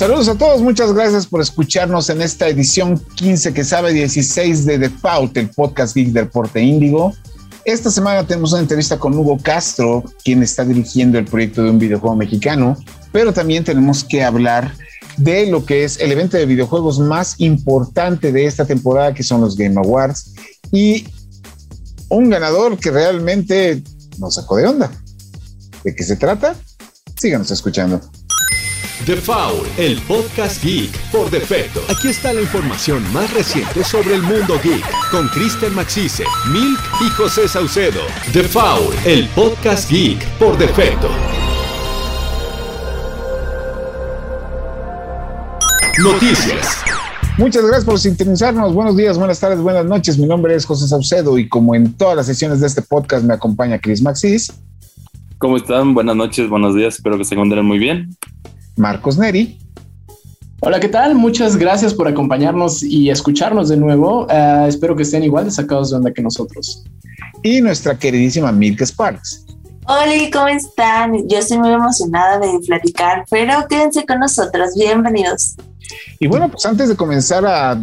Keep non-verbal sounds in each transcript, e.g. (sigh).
Saludos a todos, muchas gracias por escucharnos en esta edición 15 que sabe 16 de Default, el podcast geek del Porte Índigo. Esta semana tenemos una entrevista con Hugo Castro, quien está dirigiendo el proyecto de un videojuego mexicano, pero también tenemos que hablar de lo que es el evento de videojuegos más importante de esta temporada, que son los Game Awards, y un ganador que realmente nos sacó de onda. ¿De qué se trata? Síganos escuchando. The Foul, el podcast geek por defecto. Aquí está la información más reciente sobre el mundo geek con Kristen Maxise, Milk y José Saucedo. The Foul, el podcast geek por defecto. Noticias. Muchas gracias por sintonizarnos. Buenos días, buenas tardes, buenas noches. Mi nombre es José Saucedo y como en todas las sesiones de este podcast me acompaña Chris Maxis. ¿Cómo están? Buenas noches, buenos días. Espero que se encuentren muy bien. Marcos Neri. Hola, ¿qué tal? Muchas gracias por acompañarnos y escucharnos de nuevo. Uh, espero que estén igual de sacados de onda que nosotros. Y nuestra queridísima Milk Sparks. Hola, ¿cómo están? Yo estoy muy emocionada de platicar, pero quédense con nosotros. Bienvenidos. Y bueno, pues antes de comenzar a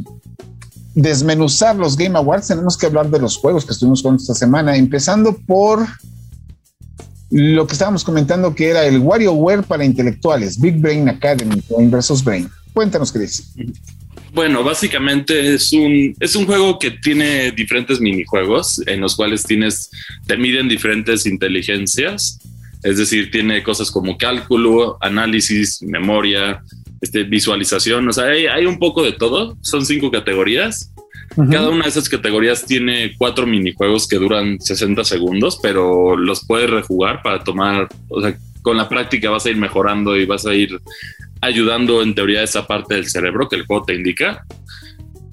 desmenuzar los Game Awards, tenemos que hablar de los juegos que estuvimos con esta semana, empezando por lo que estábamos comentando que era el WarioWare para intelectuales, Big Brain Academy, versus Brain. Cuéntanos, Chris. Bueno, básicamente es un, es un juego que tiene diferentes minijuegos en los cuales tienes, te miden diferentes inteligencias, es decir, tiene cosas como cálculo, análisis, memoria, este, visualización, o sea, hay un poco de todo, son cinco categorías cada una de esas categorías tiene cuatro minijuegos que duran 60 segundos, pero los puedes rejugar para tomar, o sea, con la práctica vas a ir mejorando y vas a ir ayudando en teoría esa parte del cerebro que el juego te indica.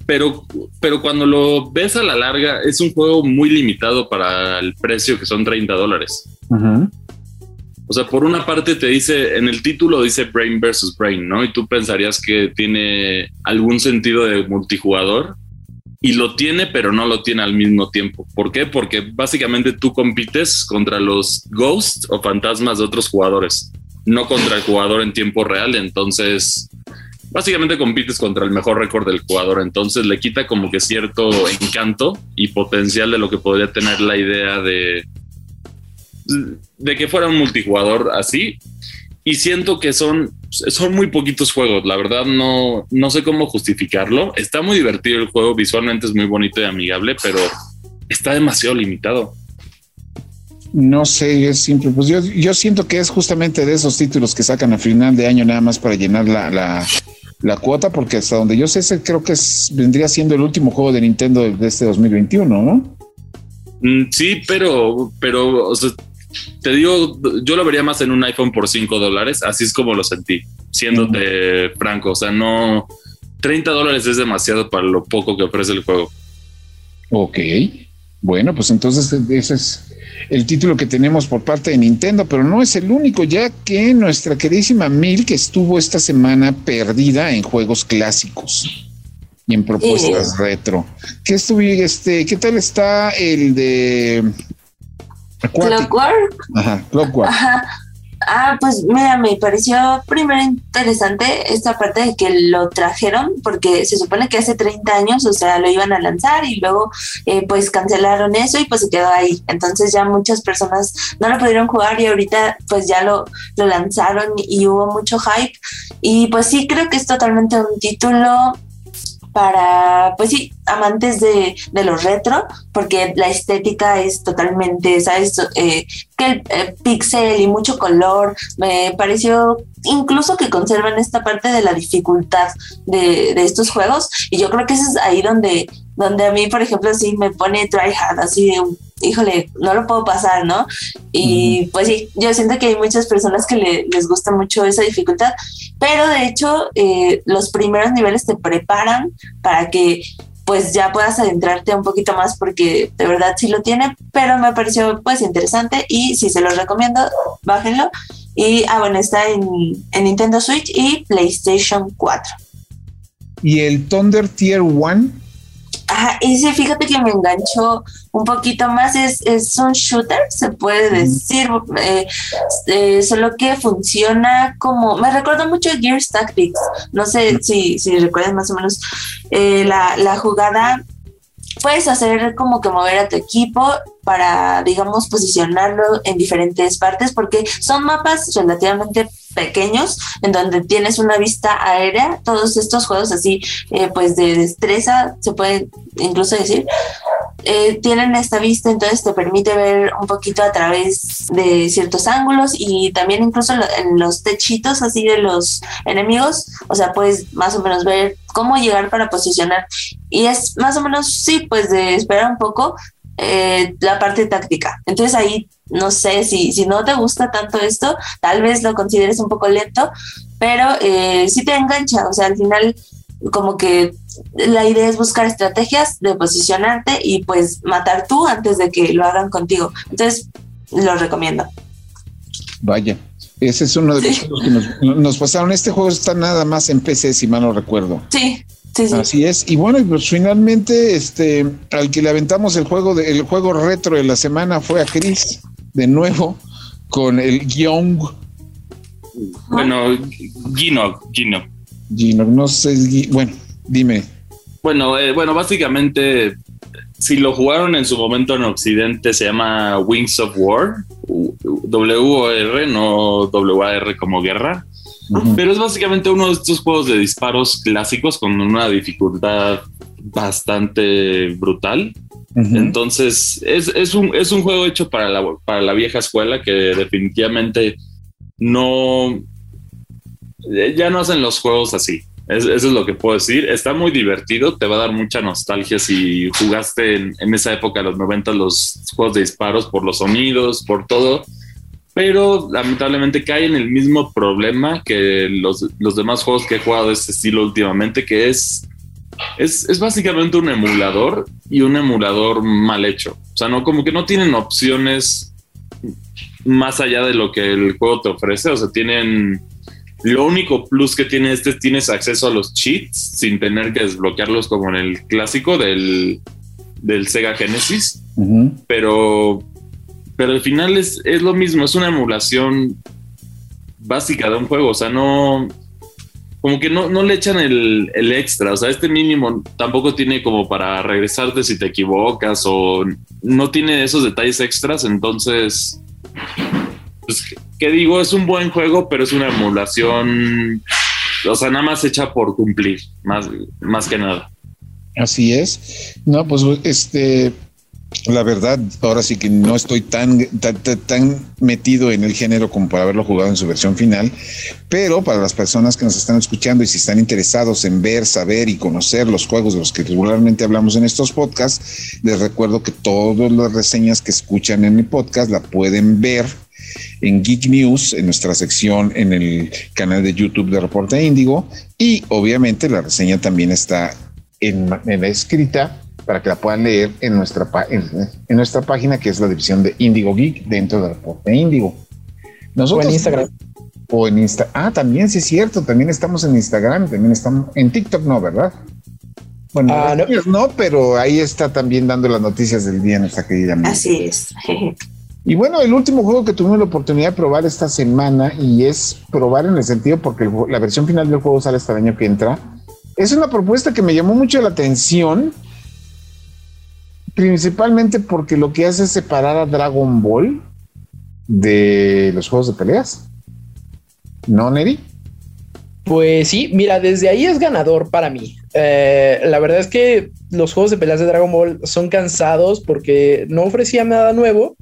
Pero, pero cuando lo ves a la larga, es un juego muy limitado para el precio que son 30 dólares. O sea, por una parte te dice, en el título dice Brain versus Brain, ¿no? Y tú pensarías que tiene algún sentido de multijugador, y lo tiene, pero no lo tiene al mismo tiempo. ¿Por qué? Porque básicamente tú compites contra los ghosts o fantasmas de otros jugadores, no contra el jugador en tiempo real. Entonces, básicamente compites contra el mejor récord del jugador. Entonces le quita como que cierto encanto y potencial de lo que podría tener la idea de, de que fuera un multijugador así. Y siento que son son muy poquitos juegos, la verdad no, no sé cómo justificarlo. Está muy divertido el juego, visualmente es muy bonito y amigable, pero está demasiado limitado. No sé, es simple. Pues yo, yo siento que es justamente de esos títulos que sacan a final de año nada más para llenar la, la, la cuota, porque hasta donde yo sé, ese creo que es, vendría siendo el último juego de Nintendo de este 2021, ¿no? Mm, sí, pero, pero o sea, te digo, yo lo vería más en un iPhone por 5 dólares, así es como lo sentí, siéndote franco, o sea, no, 30 dólares es demasiado para lo poco que ofrece el juego. Ok, bueno, pues entonces ese es el título que tenemos por parte de Nintendo, pero no es el único, ya que nuestra queridísima Milk estuvo esta semana perdida en juegos clásicos y en propuestas retro. ¿Qué estuve, este, qué tal está el de Clockwork. Ajá, Clockwork. Ah, pues mira, me pareció primero interesante esta parte de que lo trajeron, porque se supone que hace 30 años, o sea, lo iban a lanzar y luego eh, pues cancelaron eso y pues se quedó ahí. Entonces ya muchas personas no lo pudieron jugar y ahorita pues ya lo, lo lanzaron y hubo mucho hype. Y pues sí, creo que es totalmente un título para, pues sí, amantes de, de lo retro, porque la estética es totalmente, ¿sabes? Eh, que el, pixel y mucho color, me pareció incluso que conservan esta parte de la dificultad de, de estos juegos, y yo creo que eso es ahí donde, donde a mí, por ejemplo, sí me pone tryhard, así de, híjole, no lo puedo pasar, ¿no? Y pues sí, yo siento que hay muchas personas que le, les gusta mucho esa dificultad, pero de hecho eh, los primeros niveles te preparan para que pues ya puedas adentrarte un poquito más porque de verdad sí lo tiene, pero me pareció pues interesante y si se los recomiendo, bájenlo. Y ah, bueno, está en, en Nintendo Switch y PlayStation 4. ¿Y el Thunder Tier 1? Ajá, y sí, fíjate que me enganchó un poquito más, es, es un shooter, se puede decir, eh, eh, solo que funciona como, me recuerda mucho a Gears Tactics, no sé si, si recuerdas más o menos eh, la, la jugada puedes hacer como que mover a tu equipo para, digamos, posicionarlo en diferentes partes, porque son mapas relativamente pequeños en donde tienes una vista aérea. Todos estos juegos así, eh, pues de destreza, se puede incluso decir, eh, tienen esta vista, entonces te permite ver un poquito a través de ciertos ángulos y también incluso en los techitos así de los enemigos, o sea, puedes más o menos ver cómo llegar para posicionar. Y es más o menos, sí, pues de esperar un poco eh, la parte táctica. Entonces ahí no sé si, si no te gusta tanto esto, tal vez lo consideres un poco lento, pero eh, sí te engancha, o sea, al final como que la idea es buscar estrategias de posicionarte y pues matar tú antes de que lo hagan contigo. Entonces, lo recomiendo. Vaya, ese es uno de los juegos que nos, pasaron. Este juego está nada más en PC, si mal no recuerdo. Sí. Sí, sí. Así es. Y bueno, pues finalmente, este, al que le aventamos el juego de, el juego retro de la semana fue a Chris, de nuevo, con el Young. Bueno, Gino, Gino. Gino, no sé, bueno, dime. Bueno, eh, bueno, básicamente, si lo jugaron en su momento en Occidente, se llama Wings of War, W-O-R, no W-A-R como guerra. Pero es básicamente uno de estos juegos de disparos clásicos con una dificultad bastante brutal. Entonces, es, es, un, es un juego hecho para la, para la vieja escuela que definitivamente no, ya no hacen los juegos así. eso es lo que puedo decir. Está muy divertido, te va a dar mucha nostalgia si jugaste en, esa época, los 90, los juegos de disparos por los sonidos, por todo. Pero lamentablemente cae en el mismo problema que los, los demás juegos que he jugado de este estilo últimamente, que es, es, es básicamente un emulador y un emulador mal hecho. O sea, no como que no tienen opciones más allá de lo que el juego te ofrece. O sea, tienen lo único plus que tiene este es tienes acceso a los cheats sin tener que desbloquearlos como en el clásico del, Sega Genesis. Pero pero al final es, lo mismo, es una emulación básica de un juego. O sea, no. Como que no, no le echan el, el, extra. O sea, este mínimo tampoco tiene como para regresarte si te equivocas o no tiene esos detalles extras. Entonces, pues, que digo, es un buen juego, pero es una emulación, o sea, nada más hecha por cumplir, más, más que nada. Así es. No, pues este, la verdad, ahora sí que no estoy tan, tan, metido en el género como para haberlo jugado en su versión final, pero para las personas que nos están escuchando y si están interesados en ver, saber y conocer los juegos de los que regularmente hablamos en estos podcasts, les recuerdo que todas las reseñas que escuchan en mi podcast la pueden ver en Geek News, en nuestra sección en el canal de YouTube de Reporte Índigo. Y obviamente la reseña también está en, escrita para que la puedan leer en nuestra, en, nuestra página, que es la división de Índigo Geek dentro de Reporte Índigo. Nosotros, o en Instagram. O en Insta. Ah, también sí es cierto. También estamos en Instagram. También estamos en TikTok, no, ¿verdad? Bueno, ah, no. no. pero ahí está también dando las noticias del día nuestra querida Así es. (laughs) Y bueno, el último juego que tuvimos la oportunidad de probar esta semana, y es probar en el sentido porque la versión final del juego sale hasta el año que entra, es una propuesta que me llamó mucho la atención, principalmente porque lo que hace es separar a Dragon Ball de los juegos de peleas. ¿No, Neri? Pues sí, mira, desde ahí es ganador para mí. Eh, la verdad es que los juegos de peleas de Dragon Ball son cansados porque no ofrecían nada nuevo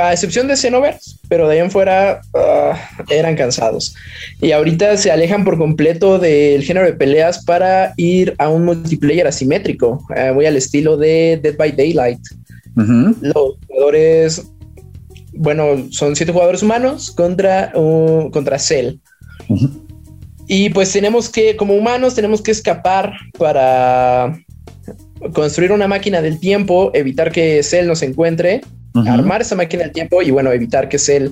a excepción de Xenoverse, pero de ahí en fuera ah, eran cansados. Y ahorita se alejan por completo del género de peleas para ir a un multiplayer asimétrico. Eh, voy al estilo de Dead by Daylight. Los jugadores, bueno, son siete jugadores humanos contra, contra Cell. Y pues tenemos que, como humanos, tenemos que escapar para construir una máquina del tiempo, evitar que Cell nos encuentre armar esa máquina del tiempo y bueno, evitar que Cell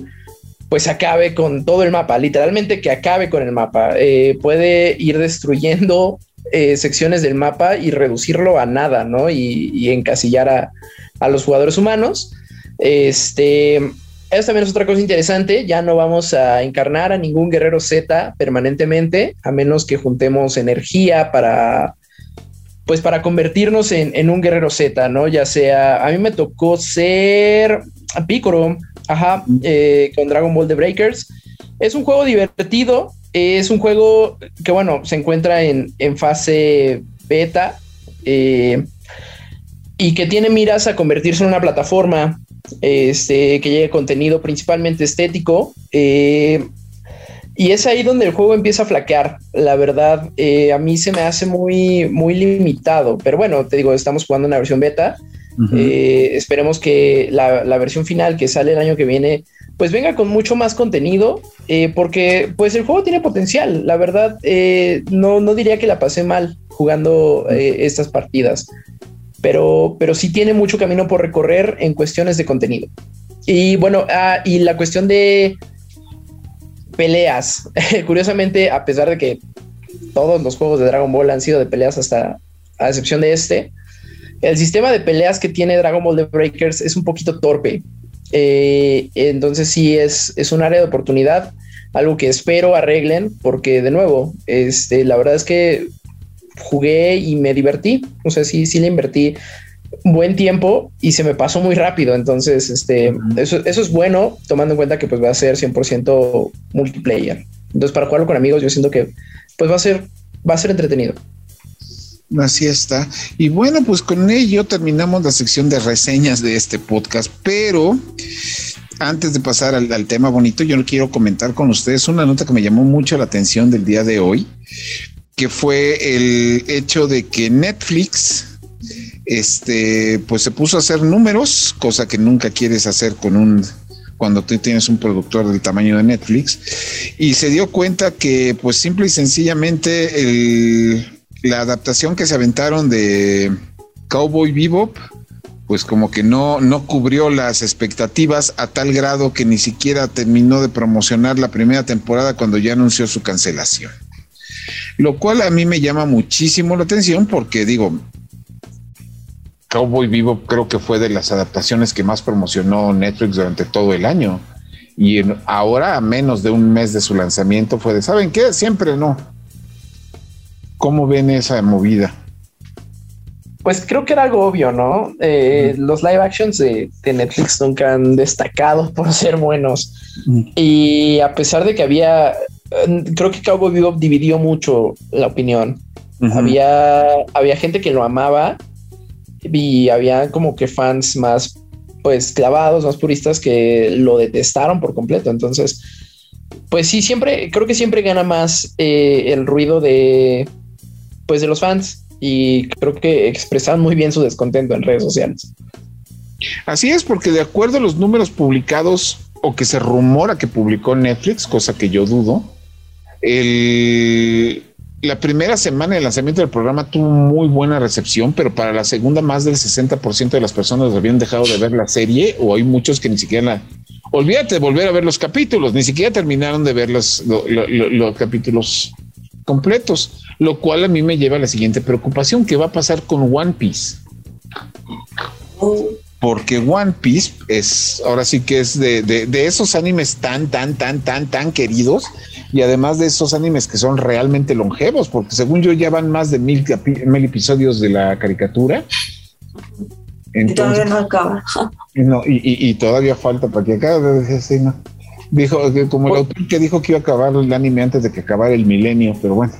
pues acabe con todo el mapa, literalmente que acabe con el mapa. Eh, puede ir destruyendo eh, secciones del mapa y reducirlo a nada, ¿no? Y, encasillar a, a, los jugadores humanos. Este, eso también es otra cosa interesante. Ya no vamos a encarnar a ningún guerrero Z permanentemente, a menos que juntemos energía para, pues para convertirnos en, un guerrero Z, ¿no? Ya sea, a mí me tocó ser Picoro, ajá, eh, con Dragon Ball The Breakers. Es un juego divertido, es un juego que, bueno, se encuentra en, fase beta eh, y que tiene miras a convertirse en una plataforma este, que llegue contenido principalmente estético. Eh, y es ahí donde el juego empieza a flaquear. La verdad, eh, a mí se me hace muy, muy limitado. Pero bueno, te digo, estamos jugando una versión beta. Eh, esperemos que la, la, versión final que sale el año que viene, pues venga con mucho más contenido, porque pues el juego tiene potencial. La verdad, no, no diría que la pasé mal jugando estas partidas pero, pero sí tiene mucho camino por recorrer en cuestiones de contenido. Y bueno, ah, y la cuestión de peleas. (laughs) Curiosamente, a pesar de que todos los juegos de Dragon Ball han sido de peleas hasta a excepción de este, el sistema de peleas que tiene Dragon Ball The Breakers es un poquito torpe. Eh, entonces sí es, es un área de oportunidad, algo que espero arreglen, porque de nuevo, este, la verdad es que jugué y me divertí. O sea, sí, sí le invertí buen tiempo y se me pasó muy rápido. Entonces, este, eso, es bueno, tomando en cuenta que pues va a ser 100% multiplayer. Entonces, para jugarlo con amigos, yo siento que pues va a ser, va a ser entretenido. Así está. Y bueno, pues con ello terminamos la sección de reseñas de este podcast, pero antes de pasar al, al tema bonito, yo quiero comentar con ustedes una nota que me llamó mucho la atención del día de hoy que fue el hecho de que Netflix este pues se puso a hacer números, cosa que nunca quieres hacer con un cuando tú tienes un productor del tamaño de Netflix. Y se dio cuenta que pues simple y sencillamente la adaptación que se aventaron de Cowboy Bebop pues como que no, no cubrió las expectativas a tal grado que ni siquiera terminó de promocionar la primera temporada cuando ya anunció su cancelación. Lo cual a mí me llama muchísimo la atención porque digo, Cowboy Vivo creo que fue de las adaptaciones que más promocionó Netflix durante todo el año. Y ahora, a menos de un mes de su lanzamiento, fue de, ¿saben qué? Siempre no. ¿Cómo ven esa movida? Pues creo que era algo obvio, ¿no? Eh, los live actions de, Netflix nunca han destacado (laughs) por ser buenos. Y a pesar de que había creo que Cowboy Bebop dividió mucho la opinión. Había, había gente que lo amaba y había como que fans más pues clavados, más puristas que lo detestaron por completo. Entonces, pues sí, siempre, creo que siempre gana más eh, el ruido de pues de los fans y creo que expresaron muy bien su descontento en redes sociales. Así es, porque de acuerdo a los números publicados o que se rumora que publicó Netflix, cosa que yo dudo, el, la primera semana de lanzamiento del programa tuvo muy buena recepción, pero para la segunda más del 60% de las personas habían dejado de ver la serie o hay muchos que ni siquiera la... Olvídate de volver a ver los capítulos, ni siquiera terminaron de ver los, los capítulos completos, lo cual a mí me lleva a la siguiente preocupación, ¿qué va a pasar con One Piece? Porque One Piece es, ahora sí que es de, de, de esos animes tan, tan, tan, tan, tan queridos y además de esos animes que son realmente longevos, porque según yo ya van más de mil, mil episodios de la caricatura. y todavía no acaba. (laughs) Y, todavía falta para que acabe. Dijo, como el autor que dijo que iba a acabar el anime antes de que acabara el milenio, pero bueno.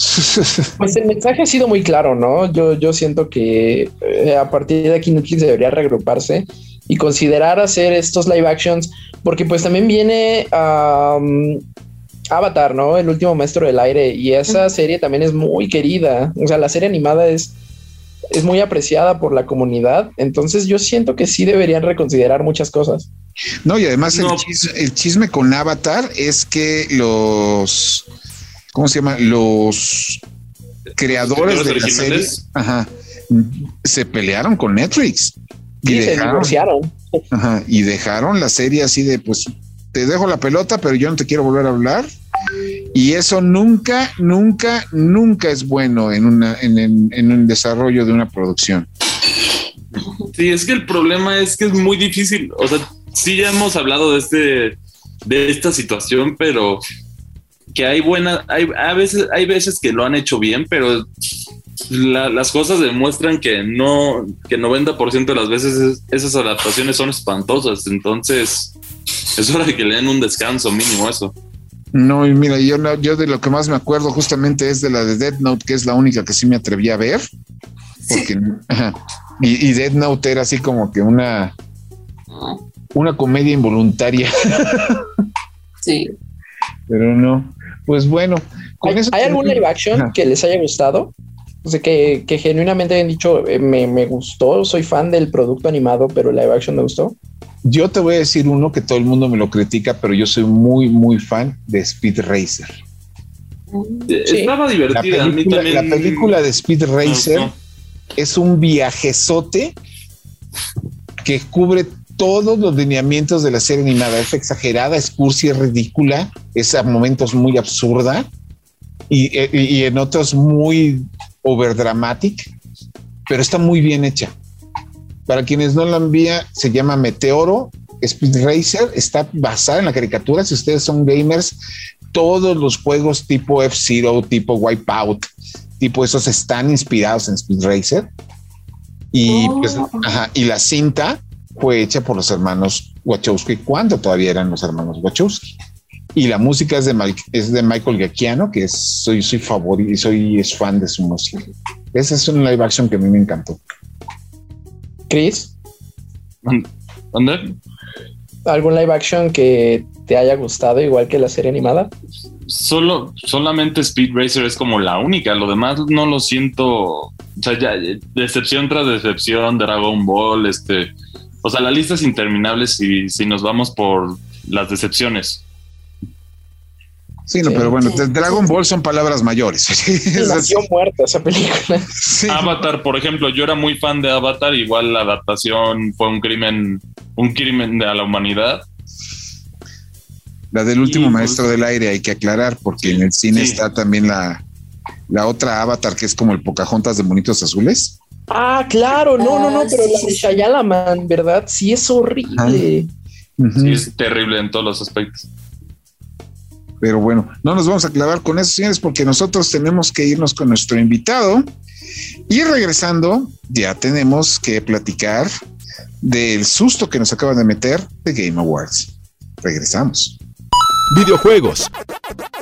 (laughs) Pues el mensaje ha sido muy claro, ¿no? Yo, yo siento que eh, a partir de aquí Netflix debería reagruparse y considerar hacer estos live actions, porque pues también viene a Avatar, ¿no? El último maestro del aire. Y esa serie también es muy querida. O sea, la serie animada es, es muy apreciada por la comunidad. Entonces yo siento que sí deberían reconsiderar muchas cosas. No, y además El, chisme, con Avatar es que los, ¿cómo se llama? Los creadores de la serie se pelearon con Netflix. y dejaron, se Ajá, y dejaron la serie así de, pues, te dejo la pelota, pero yo no te quiero volver a hablar Y eso nunca, nunca, nunca es bueno en, una, en, en un desarrollo de una producción. Sí, es que el problema es que es muy difícil. O sea, sí ya hemos hablado de este de esta situación, pero que hay buenas, hay a veces, hay veces que lo han hecho bien, pero las cosas demuestran que no, que 90% de las veces esas adaptaciones son espantosas. Entonces, es hora de que le den un descanso mínimo eso. No, y mira, yo, yo de lo que más me acuerdo justamente es de la de Dead Note, que es la única que sí me atreví a ver. Porque, y, y Dead Note era así como que una, una comedia involuntaria. (laughs) Sí. Pero no. Pues bueno. ¿Hay, ¿hay algún live action que les haya gustado? O sea, que, que genuinamente hayan dicho, eh, me, me, gustó, soy fan del producto animado, pero el live action me gustó. Yo te voy a decir uno que todo el mundo me lo critica, pero yo soy muy, muy fan de Speed Racer. Sí. Estaba divertida. La película, también... la película de Speed Racer es un viajezote que cubre todos los lineamientos de la serie animada. Es exagerada, es cursi, es ridícula, es a momentos muy absurda y, y, y en otros muy overdramatic, pero está muy bien hecha. Para quienes no la visto, se llama Meteoro Speed Racer, está basada en la caricatura. Si ustedes son gamers, todos los juegos tipo F-Zero, tipo Wipeout, tipo esos están inspirados en Speed Racer. Y, oh. pues, ajá, y la cinta fue hecha por los hermanos Wachowski cuando todavía eran los hermanos Wachowski. Y la música es de, Mike, es de Michael Giacchiano, que es, soy, soy favorito y soy es fan de su música. Esa es una live action que a mí me encantó. Chris, ¿dónde? ¿Algún live action que te haya gustado igual que la serie animada? Solo, solamente Speed Racer es como la única. Lo demás no lo siento. O sea, ya, decepción tras decepción, Dragon Ball, este. O sea, la lista es interminable si, si nos vamos por las decepciones. Sí, no, sí, pero bueno, sí, Dragon Ball son palabras mayores. (laughs) Nació muerta esa película. Avatar, por ejemplo, yo era muy fan de Avatar, igual la adaptación fue un crimen, un crimen de a la humanidad. La del último y, maestro pues, del aire hay que aclarar, porque en el cine está también la, la otra Avatar que es como el Pocahontas de monitos azules. Ah, claro, no, no, no, pero la de Shayalaman, ¿verdad? Sí es horrible. Uh -huh. Sí, es terrible en todos los aspectos. Pero bueno, no nos vamos a clavar con eso, señores, porque nosotros tenemos que irnos con nuestro invitado. Y regresando, ya tenemos que platicar del susto que nos acaban de meter de Game Awards. Regresamos. Videojuegos.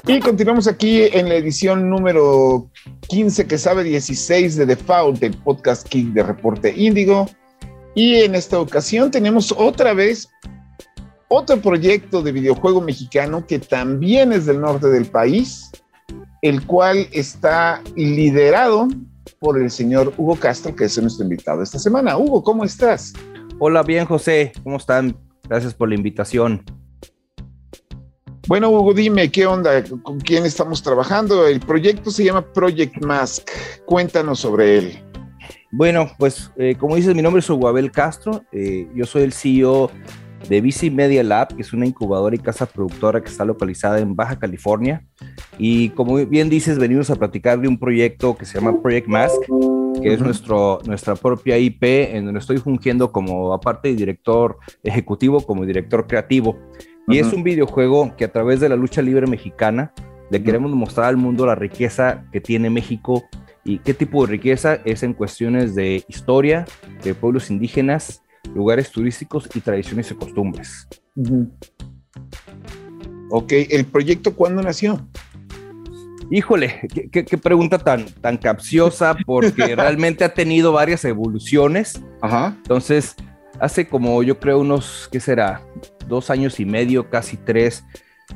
Y continuamos aquí en la edición número 15 que sabe 16 de Default, del podcast Kick de Reporte Índigo. Y en esta ocasión tenemos otra vez otro proyecto de videojuego mexicano que también es del norte del país, el cual está liderado por el señor Hugo Castro, que es nuestro invitado esta semana. Hugo, ¿cómo estás? Hola, bien, José. ¿Cómo están? Gracias por la invitación. Bueno, Hugo, dime, ¿qué onda? ¿Con quién estamos trabajando? El proyecto se llama Project Mask. Cuéntanos sobre él. Bueno, pues eh, como dices, mi nombre es Hugo Abel Castro. Eh, yo soy el CEO de BC Media Lab, que es una incubadora y casa productora que está localizada en Baja California. Y como bien dices, venimos a platicar de un proyecto que se llama Project Mask, que es nuestro, nuestra propia IP, en donde estoy fungiendo como, aparte de director ejecutivo, como director creativo. Y uh -huh. es un videojuego que a través de la lucha libre mexicana le queremos mostrar al mundo la riqueza que tiene México y qué tipo de riqueza es en cuestiones de historia, de pueblos indígenas, lugares turísticos y tradiciones y costumbres. Uh -huh. Ok, ¿el proyecto cuándo nació? Híjole, qué, qué, qué pregunta tan, tan capciosa, porque (laughs) realmente ha tenido varias evoluciones. Ajá. Entonces, hace como yo creo unos, ¿qué será? Dos años y medio, casi tres,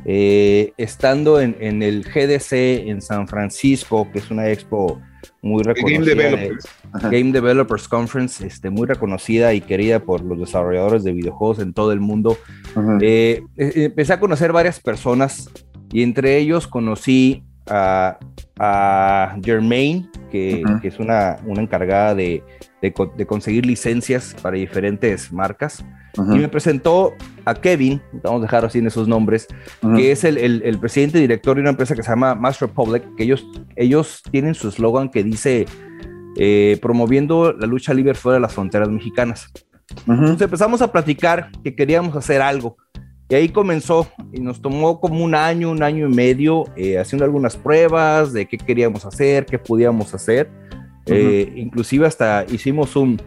eh, estando en, en, el GDC en San Francisco, que es una expo muy reconocida. Game Developers. Game Developers Conference, este, muy reconocida y querida por los desarrolladores de videojuegos en todo el mundo. Eh, empecé a conocer varias personas y entre ellos conocí a, a Germain, que, Ujú. que es una, una encargada de, de de conseguir licencias para diferentes marcas. Ujú, Y me presentó a Kevin, vamos a dejar así en esos nombres, ujú. que es el, el- el presidente y director de una empresa que se llama Mass Republic, que ellos, ellos tienen su eslogan que dice eh, promoviendo la lucha libre fuera de las fronteras mexicanas. Entonces empezamos a platicar que queríamos hacer algo. Y ahí comenzó y nos tomó como un año, un año y medio eh, haciendo algunas pruebas de qué queríamos hacer, qué podíamos hacer. Eh, inclusive hasta hicimos un,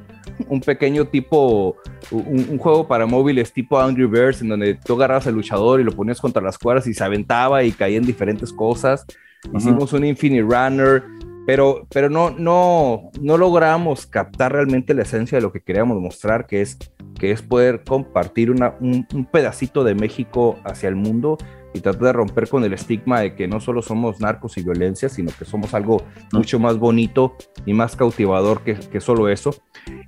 un pequeño tipo, un, un juego para móviles tipo Angry Birds, en donde tú agarrabas al luchador y lo ponías contra las cuerdas y se aventaba y caía en diferentes cosas. Hicimos un Infinite Runner, pero, pero no, no, no logramos captar realmente la esencia de lo que queríamos mostrar, que es, que es poder compartir una, un, un pedacito de México hacia el mundo y tratar de romper con el estigma de que no solo somos narcos y violencia, sino que somos algo mucho más bonito y más cautivador que, que solo eso.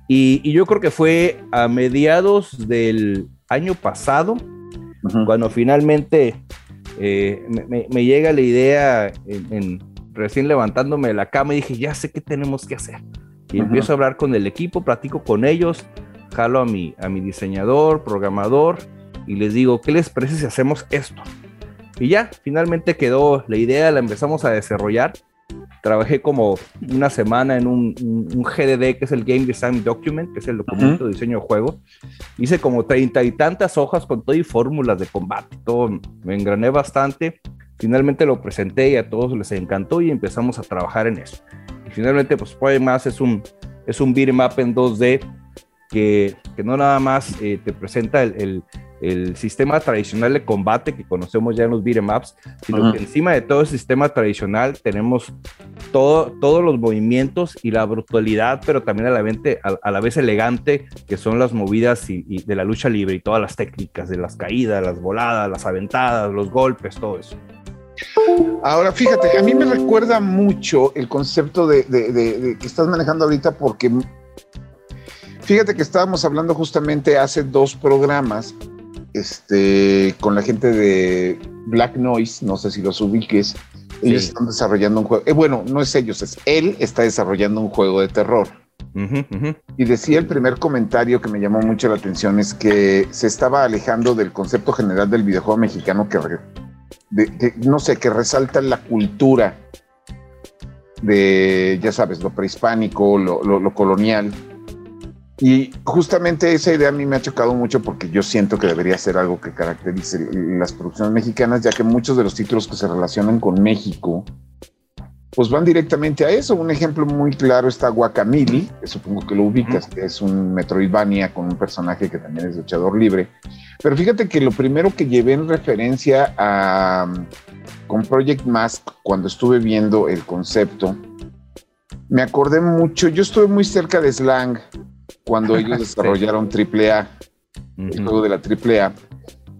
Y, y yo creo que fue a mediados del año pasado, cuando finalmente eh, me, llega la idea en, en- recién levantándome de la cama y dije, ya sé qué tenemos que hacer. Y empiezo a hablar con el equipo, platico con ellos, jalo a mi, a mi diseñador, programador y les digo, ¿qué les parece si hacemos esto? Y ya, finalmente quedó la idea, la empezamos a desarrollar. Trabajé como una semana en un, un- un GDD, que es el Game Design Document, que es el documento de diseño de juego. Hice como treinta y tantas hojas con todo y fórmulas de combate, todo. Me engrané bastante. Finalmente lo presenté y a todos les encantó y empezamos a trabajar en eso. Y finalmente, pues Project Mass es un, es un beat'em up en 2D que, que no nada más eh, te presenta el, el- el sistema tradicional de combate que conocemos ya en los beat'em ups, sino Ajá. que encima de todo el sistema tradicional tenemos todo, todos los movimientos y la brutalidad, pero también a la, vente- a, a la vez elegante, que son las movidas y, y de la lucha libre y todas las técnicas de las caídas, las voladas, las aventadas, los golpes, todo eso. Ahora, fíjate, a mí me recuerda mucho el concepto de, de- de- de que estás manejando ahorita porque fíjate que estábamos hablando justamente hace dos programas este, con la gente de Black Noise, no sé si los ubiques, ellos Sí. están desarrollando un juego, eh, bueno, no es ellos, es él está desarrollando un juego de terror. Y decía el primer comentario que me llamó mucho la atención es que se estaba alejando del concepto general del videojuego mexicano que, re- de- que, no sé, que resalta la cultura de, ya sabes, lo prehispánico, lo, lo- lo colonial. Y justamente esa idea a mí me ha chocado mucho porque yo siento que debería ser algo que caracterice las producciones mexicanas, ya que muchos de los títulos que se relacionan con México, pues van directamente a eso. Un ejemplo muy claro está Guacamili, que supongo que lo ubicas, que es un Metroidvania con un personaje que también es luchador libre. Pero fíjate que lo primero que llevé en referencia a con Project Mask cuando estuve viendo el concepto, me acordé mucho, yo estuve muy cerca de Slang cuando (laughs) ellos desarrollaron AAA, el Ujú. juego de la AAA.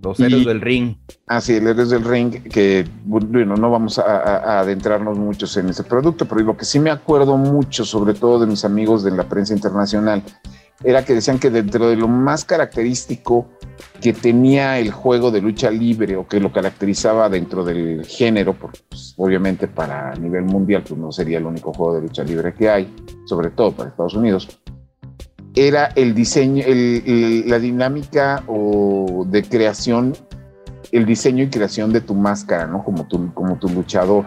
Los héroes del ring. Ah, sí, el Héroes del Ring, que bueno, no vamos a, a- a adentrarnos muchos en ese producto, pero lo que sí me acuerdo mucho, sobre todo de mis amigos de la prensa internacional, era que decían que dentro de lo más característico que tenía el juego de lucha libre o que lo caracterizaba dentro del género, porque pues, obviamente para nivel mundial pues no sería el único juego de lucha libre que hay, sobre todo para Estados Unidos, era el diseño, el- el- la dinámica o de creación, el diseño y creación de tu máscara, ¿no? Como tu, como tu luchador.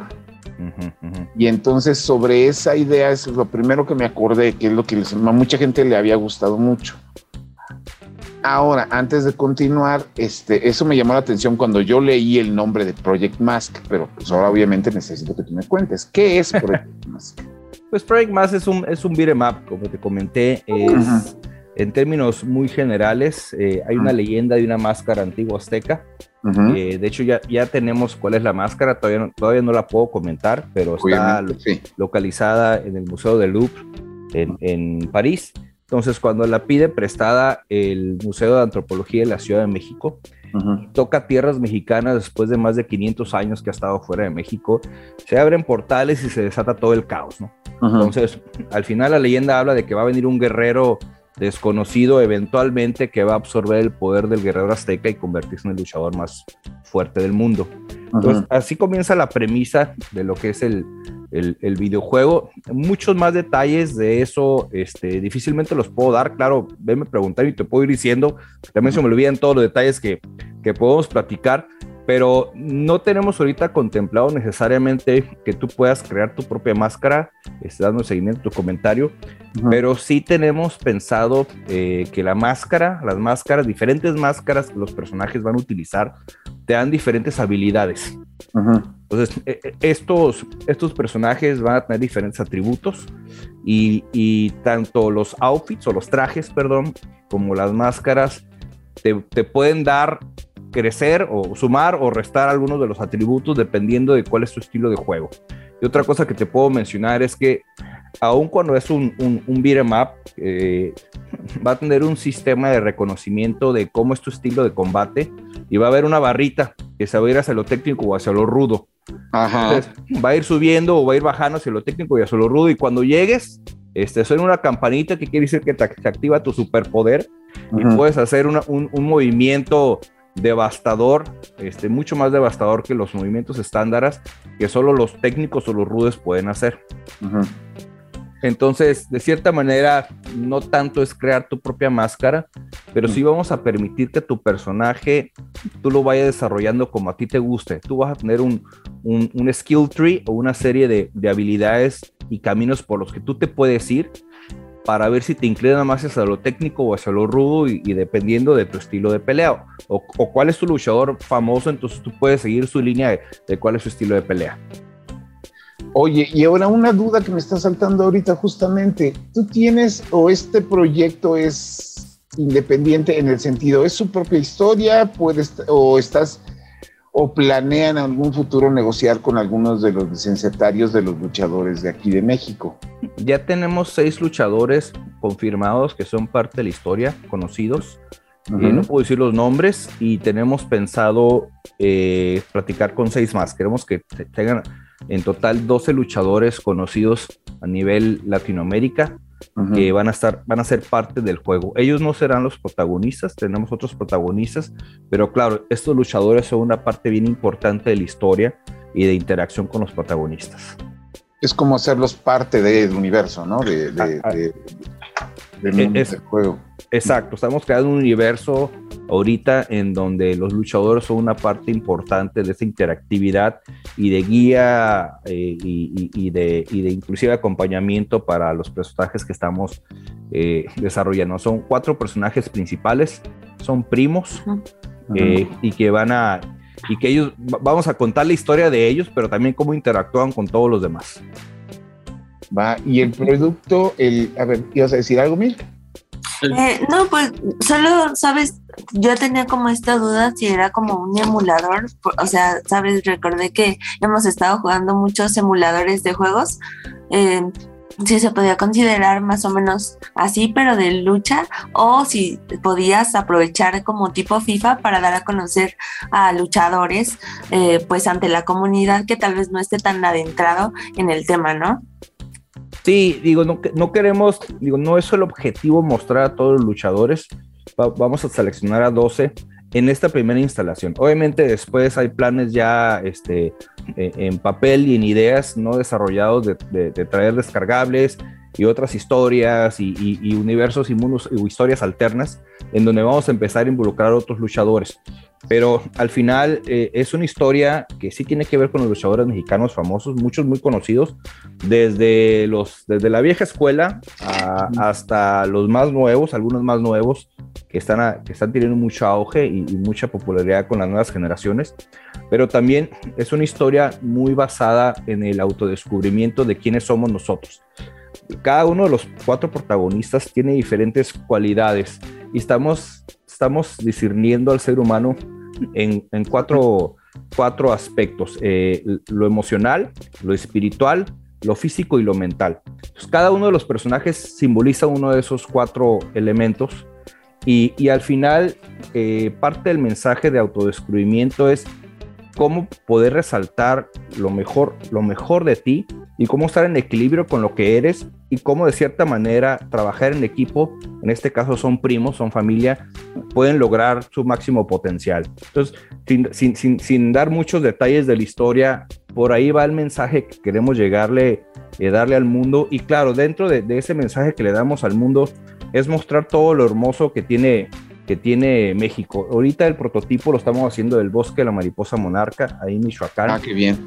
Y entonces sobre esa idea es lo primero que me acordé, que es lo que les- a mucha gente le había gustado mucho. Ahora, antes de continuar, este, eso me llamó la atención cuando yo leí el nombre de Project Mask, pero pues ahora obviamente necesito que tú me cuentes. ¿Qué es (laughs) Project Mask? Pues Project Mass es un, es un beat'em up, como te comenté. Es, Ujú. En términos muy generales, eh, hay una Ujú. leyenda de una máscara antigua azteca. Ujú. Eh, de hecho, ya, ya tenemos cuál es la máscara. Todavía no, todavía no la puedo comentar, pero está Obviamente, sí. localizada en el Museo del Louvre en, en París. Entonces, cuando la pide prestada el Museo de Antropología de la Ciudad de México, Ujú. toca tierras mexicanas después de más de 500 años que ha estado fuera de México, se abren portales y se desata todo el caos, ¿no? Entonces, al final la leyenda habla de que va a venir un guerrero desconocido eventualmente que va a absorber el poder del guerrero azteca y convertirse en el luchador más fuerte del mundo. Entonces, así comienza la premisa de lo que es el, el, videojuego. Muchos más detalles de eso, este, difícilmente los puedo dar. Claro, venme a preguntar y te puedo ir diciendo. También se me olvidan todos los detalles que, que podemos platicar pero no tenemos ahorita contemplado necesariamente que tú puedas crear tu propia máscara, este, dando seguimiento a tu comentario, pero sí tenemos pensado eh, que la máscara, las máscaras, diferentes máscaras que los personajes van a utilizar, te dan diferentes habilidades. Entonces, e, e, estos, estos personajes van a tener diferentes atributos y, y, tanto los outfits o los trajes, perdón, como las máscaras te, te pueden dar crecer o sumar o restar algunos de los atributos dependiendo de cuál es tu estilo de juego. Y otra cosa que te puedo mencionar es que aun cuando es un, un, un beat'em up, eh, va a tener un sistema de reconocimiento de cómo es tu estilo de combate y va a haber una barrita que se va a ir hacia lo técnico o hacia lo rudo. Ajá. va a ir subiendo o va a ir bajando hacia lo técnico y hacia lo rudo y cuando llegues, este, suena una campanita que quiere decir que te, activa tu superpoder y puedes hacer un, un movimiento devastador, este, mucho más devastador que los movimientos estándares que solo los técnicos o los rudes pueden hacer. Entonces, de cierta manera, no tanto es crear tu propia máscara, pero sí vamos a permitir que tu personaje tú lo vayas desarrollando como a ti te guste. Tú vas a tener un, un, skill tree o una serie de, de, habilidades y caminos por los que tú te puedes ir para ver si te inclina más hacia lo técnico o hacia lo rudo y, dependiendo de tu estilo de pelea. O, cuál es tu luchador famoso, entonces tú puedes seguir su línea de, cuál es su estilo de pelea. Oye, y ahora una duda que me está saltando ahorita justamente, ¿tú tienes o este proyecto es independiente en el sentido, es su propia historia, puedes o estás o planean en algún futuro negociar con algunos de los licenciatarios de los luchadores de aquí de México? Ya tenemos seis luchadores confirmados que son parte de la historia, conocidos. Eh, no puedo decir los nombres y tenemos pensado eh, platicar con seis más. Queremos que tengan en total 12 luchadores conocidos a nivel Latinoamérica que van a estar, van a ser parte del juego. Ellos no serán los protagonistas, tenemos otros protagonistas, pero claro, estos luchadores son una parte bien importante de la historia y de interacción con los protagonistas. Es como hacerlos parte del universo, ¿no? De, de, ah, ah. del juego. Exacto, estamos creando un universo ahorita en donde los luchadores son una parte importante de esa interactividad y de guía eh, y, de, y, de, inclusive acompañamiento para los personajes que estamos eh, desarrollando. Son cuatro personajes principales, son primos eh, y que van a y que ellos vamos a contar la historia de ellos, pero también cómo interactúan con todos los demás. Va, y el producto, el, a ver, ¿ibas a decir algo, Milka? Eh, (laughs) no, pues solo, sabes, yo tenía como esta duda si era como un emulador, o sea, sabes, recordé que hemos estado jugando muchos emuladores de juegos, eh, si se podía considerar más o menos así, pero de lucha, o si podías aprovechar como tipo FIFA para dar a conocer a luchadores, eh, pues ante la comunidad que tal vez no esté tan adentrado en el tema, ¿no? Sí, digo, no, no queremos, digo, no es el objetivo mostrar a todos los luchadores. vamos a seleccionar a 12 en esta primera instalación. Obviamente después hay planes ya este, e, en papel y en ideas no desarrollados de, traer descargables y otras historias y, universos y mundos y historias alternas en donde vamos a empezar a involucrar a otros luchadores pero al final eh, es una historia que sí tiene que ver con los luchadores mexicanos famosos, muchos muy conocidos, desde, los, desde la vieja escuela hasta los más nuevos, algunos más nuevos, que están, que están teniendo mucho auge y, mucha popularidad con las nuevas generaciones, pero también es una historia muy basada en el autodescubrimiento de quiénes somos nosotros. Cada uno de los cuatro protagonistas tiene diferentes cualidades y estamos estamos discerniendo al ser humano en, cuatro, aspectos, eh, lo emocional, lo espiritual, lo físico y lo mental. cada uno de los personajes simboliza uno de esos cuatro elementos y, al final eh, parte del mensaje de autodescubrimiento es cómo poder resaltar lo mejor, lo mejor de ti y cómo estar en equilibrio con lo que eres y cómo de cierta manera trabajar en equipo, en este caso son primos, son familia, pueden lograr su máximo potencial. Entonces, sin, sin, sin, dar muchos detalles de la historia, por ahí va el mensaje que queremos llegarle, eh, darle al mundo. Y claro, dentro de, de, ese mensaje que le damos al mundo es mostrar todo lo hermoso que tiene, que tiene México. Ahorita el prototipo lo estamos haciendo del bosque de la mariposa monarca, ahí en Michoacán. Ah, qué bien.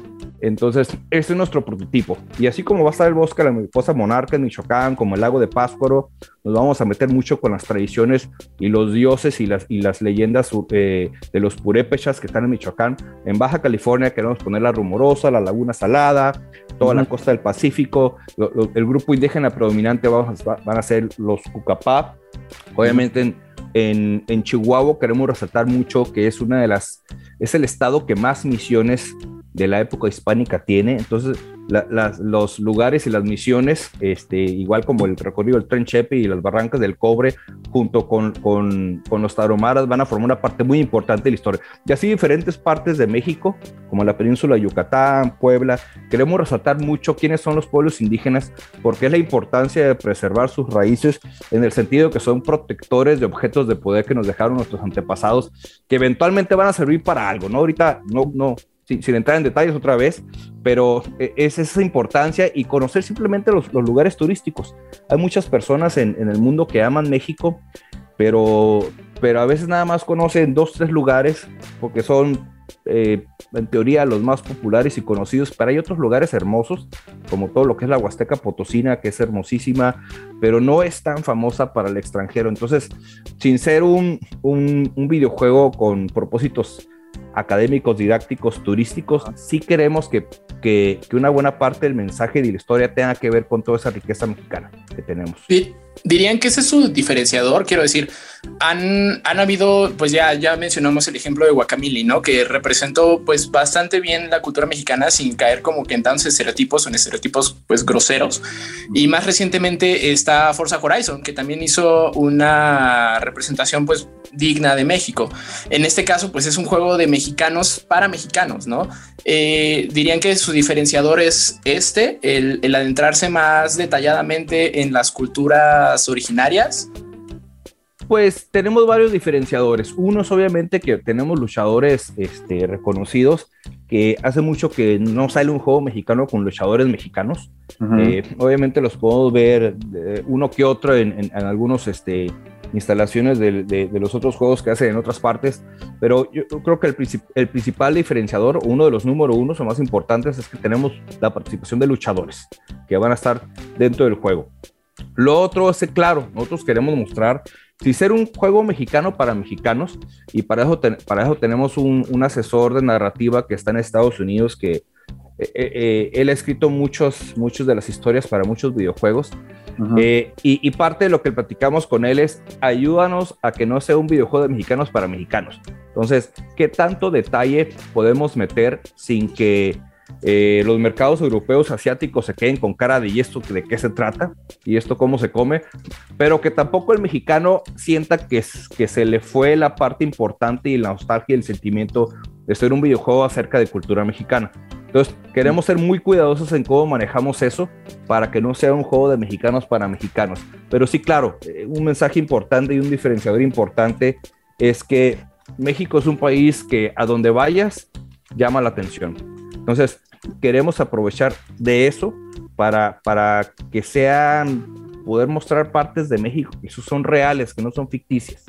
Entonces, este es nuestro prototipo. Y así como va a estar el bosque de la mariposa monarca en Michoacán, como el lago de Páscuaro, nos vamos a meter mucho con las tradiciones y los dioses y las, y las leyendas eh, de los purépechas que están en Michoacán. En Baja California queremos poner la rumorosa, la laguna salada, toda la costa del Pacífico. el grupo indígena predominante vamos van a ser los Cucapá. Obviamente en, en, Chihuahua queremos resaltar mucho que es una de las, es el estado que más misiones de la época hispánica tiene. Entonces, los lugares y las misiones, este, igual como el recorrido del Tren Chepe y las barrancas del cobre, junto con, con, con, los taromaras, van a formar una parte muy importante de la historia. Y así diferentes partes de México, como la península de Yucatán, Puebla, queremos resaltar mucho quiénes son los pueblos indígenas, porque es la importancia de preservar sus raíces en el sentido que son protectores de objetos de poder que nos dejaron nuestros antepasados, que eventualmente van a servir para algo, ¿no? Ahorita no, no, sin, entrar en detalles otra vez, pero e, es esa importancia y conocer simplemente los, lugares turísticos. Hay muchas personas en, el mundo que aman México, pero, pero a veces nada más conocen dos, tres lugares porque son eh, en teoría los más populares y conocidos, pero hay otros lugares hermosos, como todo lo que es la Huasteca Potosina, que es hermosísima, pero no es tan famosa para el extranjero. Entonces, sin ser un, un, un videojuego con propósitos académicos, didácticos, turísticos, sí queremos que, que, que, una buena parte del mensaje de la historia tenga que ver con toda esa riqueza mexicana que tenemos. Sí, dirían que ese es su diferenciador, quiero decir, han, han habido, pues ya, ya mencionamos el ejemplo de Guacamili, ¿no? Que representó pues bastante bien la cultura mexicana sin caer como que en tantos estereotipos o en estereotipos pues groseros. Y más recientemente está Forza Horizon, que también hizo una representación pues digna de México. En este caso pues es un juego de mexicanos para mexicanos, ¿no? Eh, dirían que su diferenciador es este, el, el adentrarse más detalladamente en las culturas originarias pues tenemos varios diferenciadores. Uno es obviamente que tenemos luchadores este, reconocidos, que hace mucho que no sale un juego mexicano con luchadores mexicanos. Eh, obviamente los podemos ver uno que otro en, en, algunos este, instalaciones de, de, de, los otros juegos que hacen en otras partes, pero yo creo que el, el principal diferenciador, uno de los número uno o más importantes, es que tenemos la participación de luchadores que van a estar dentro del juego. Lo otro es, claro, nosotros queremos mostrar si ser un juego mexicano para mexicanos, y para eso, para eso tenemos un, un, asesor de narrativa que está en Estados Unidos que eh, eh, él ha escrito muchos, muchos de las historias para muchos videojuegos. Uh -huh. eh, y, y, parte de lo que platicamos con él es ayúdanos a que no sea un videojuego de mexicanos para mexicanos. Entonces, ¿qué tanto detalle podemos meter sin que eh, los mercados europeos, asiáticos se queden con cara de ¿y esto de qué se trata? ¿Y esto cómo se come? Pero que tampoco el mexicano sienta que, que se le fue la parte importante y la nostalgia y el sentimiento de ser un videojuego acerca de cultura mexicana. Entonces, queremos ser muy cuidadosos en cómo manejamos eso para que no sea un juego de mexicanos para mexicanos. Pero sí, claro, eh, un mensaje importante y un diferenciador importante es que México es un país que a donde vayas llama la atención. Entonces, queremos aprovechar de eso para, para que sean, poder mostrar partes de México que son reales, que no son ficticias.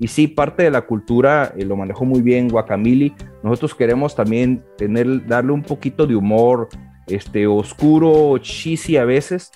Y sí, parte de la cultura eh, lo manejó muy bien Guacamili. Nosotros queremos también tener, darle un poquito de humor, este, oscuro, cheesy a veces,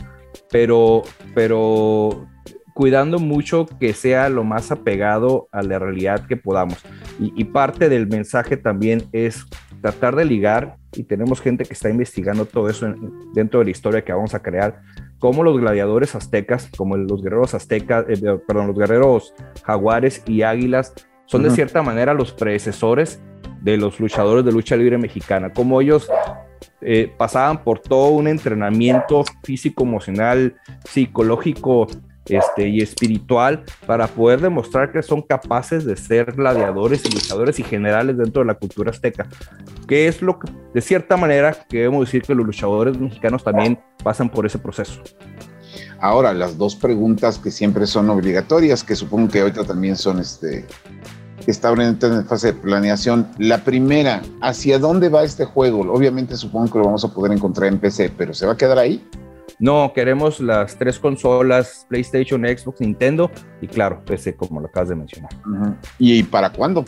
pero, pero cuidando mucho que sea lo más apegado a la realidad que podamos. Y, y parte del mensaje también es tratar de ligar, y tenemos gente que está investigando todo eso en, dentro de la historia que vamos a crear, como los gladiadores aztecas, como los guerreros aztecas, eh, perdón, los guerreros jaguares y águilas, son uh -huh. de cierta manera los predecesores de los luchadores de lucha libre mexicana, como ellos eh, pasaban por todo un entrenamiento físico, emocional, psicológico, este, y espiritual para poder demostrar que son capaces de ser gladiadores y luchadores y generales dentro de la cultura azteca, que es lo que, de cierta manera, queremos decir que los luchadores mexicanos también pasan por ese proceso. Ahora, las dos preguntas que siempre son obligatorias, que supongo que ahorita también son este, está en fase de planeación. La primera, ¿hacia dónde va este juego? Obviamente supongo que lo vamos a poder encontrar en PC, pero ¿se va a quedar ahí? No, queremos las tres consolas, PlayStation, Xbox, Nintendo y claro, PC, como lo acabas de mencionar. ¿Y para cuándo?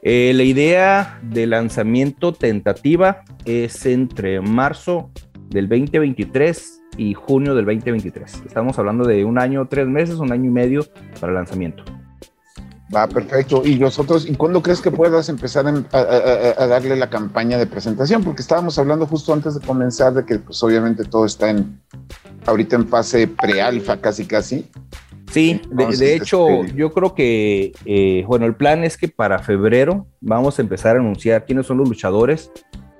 Eh, la idea de lanzamiento tentativa es entre marzo del 2023 y junio del 2023. Estamos hablando de un año, tres meses, un año y medio para el lanzamiento. Va, perfecto. ¿Y nosotros, y cuándo crees que puedas empezar a, darle la campaña de presentación? Porque estábamos hablando justo antes de comenzar de que, pues obviamente todo está en, ahorita en fase pre-alfa, casi, casi. Sí, de, hecho, este, yo creo que, eh, bueno, el plan es que para febrero vamos a empezar a anunciar quiénes son los luchadores,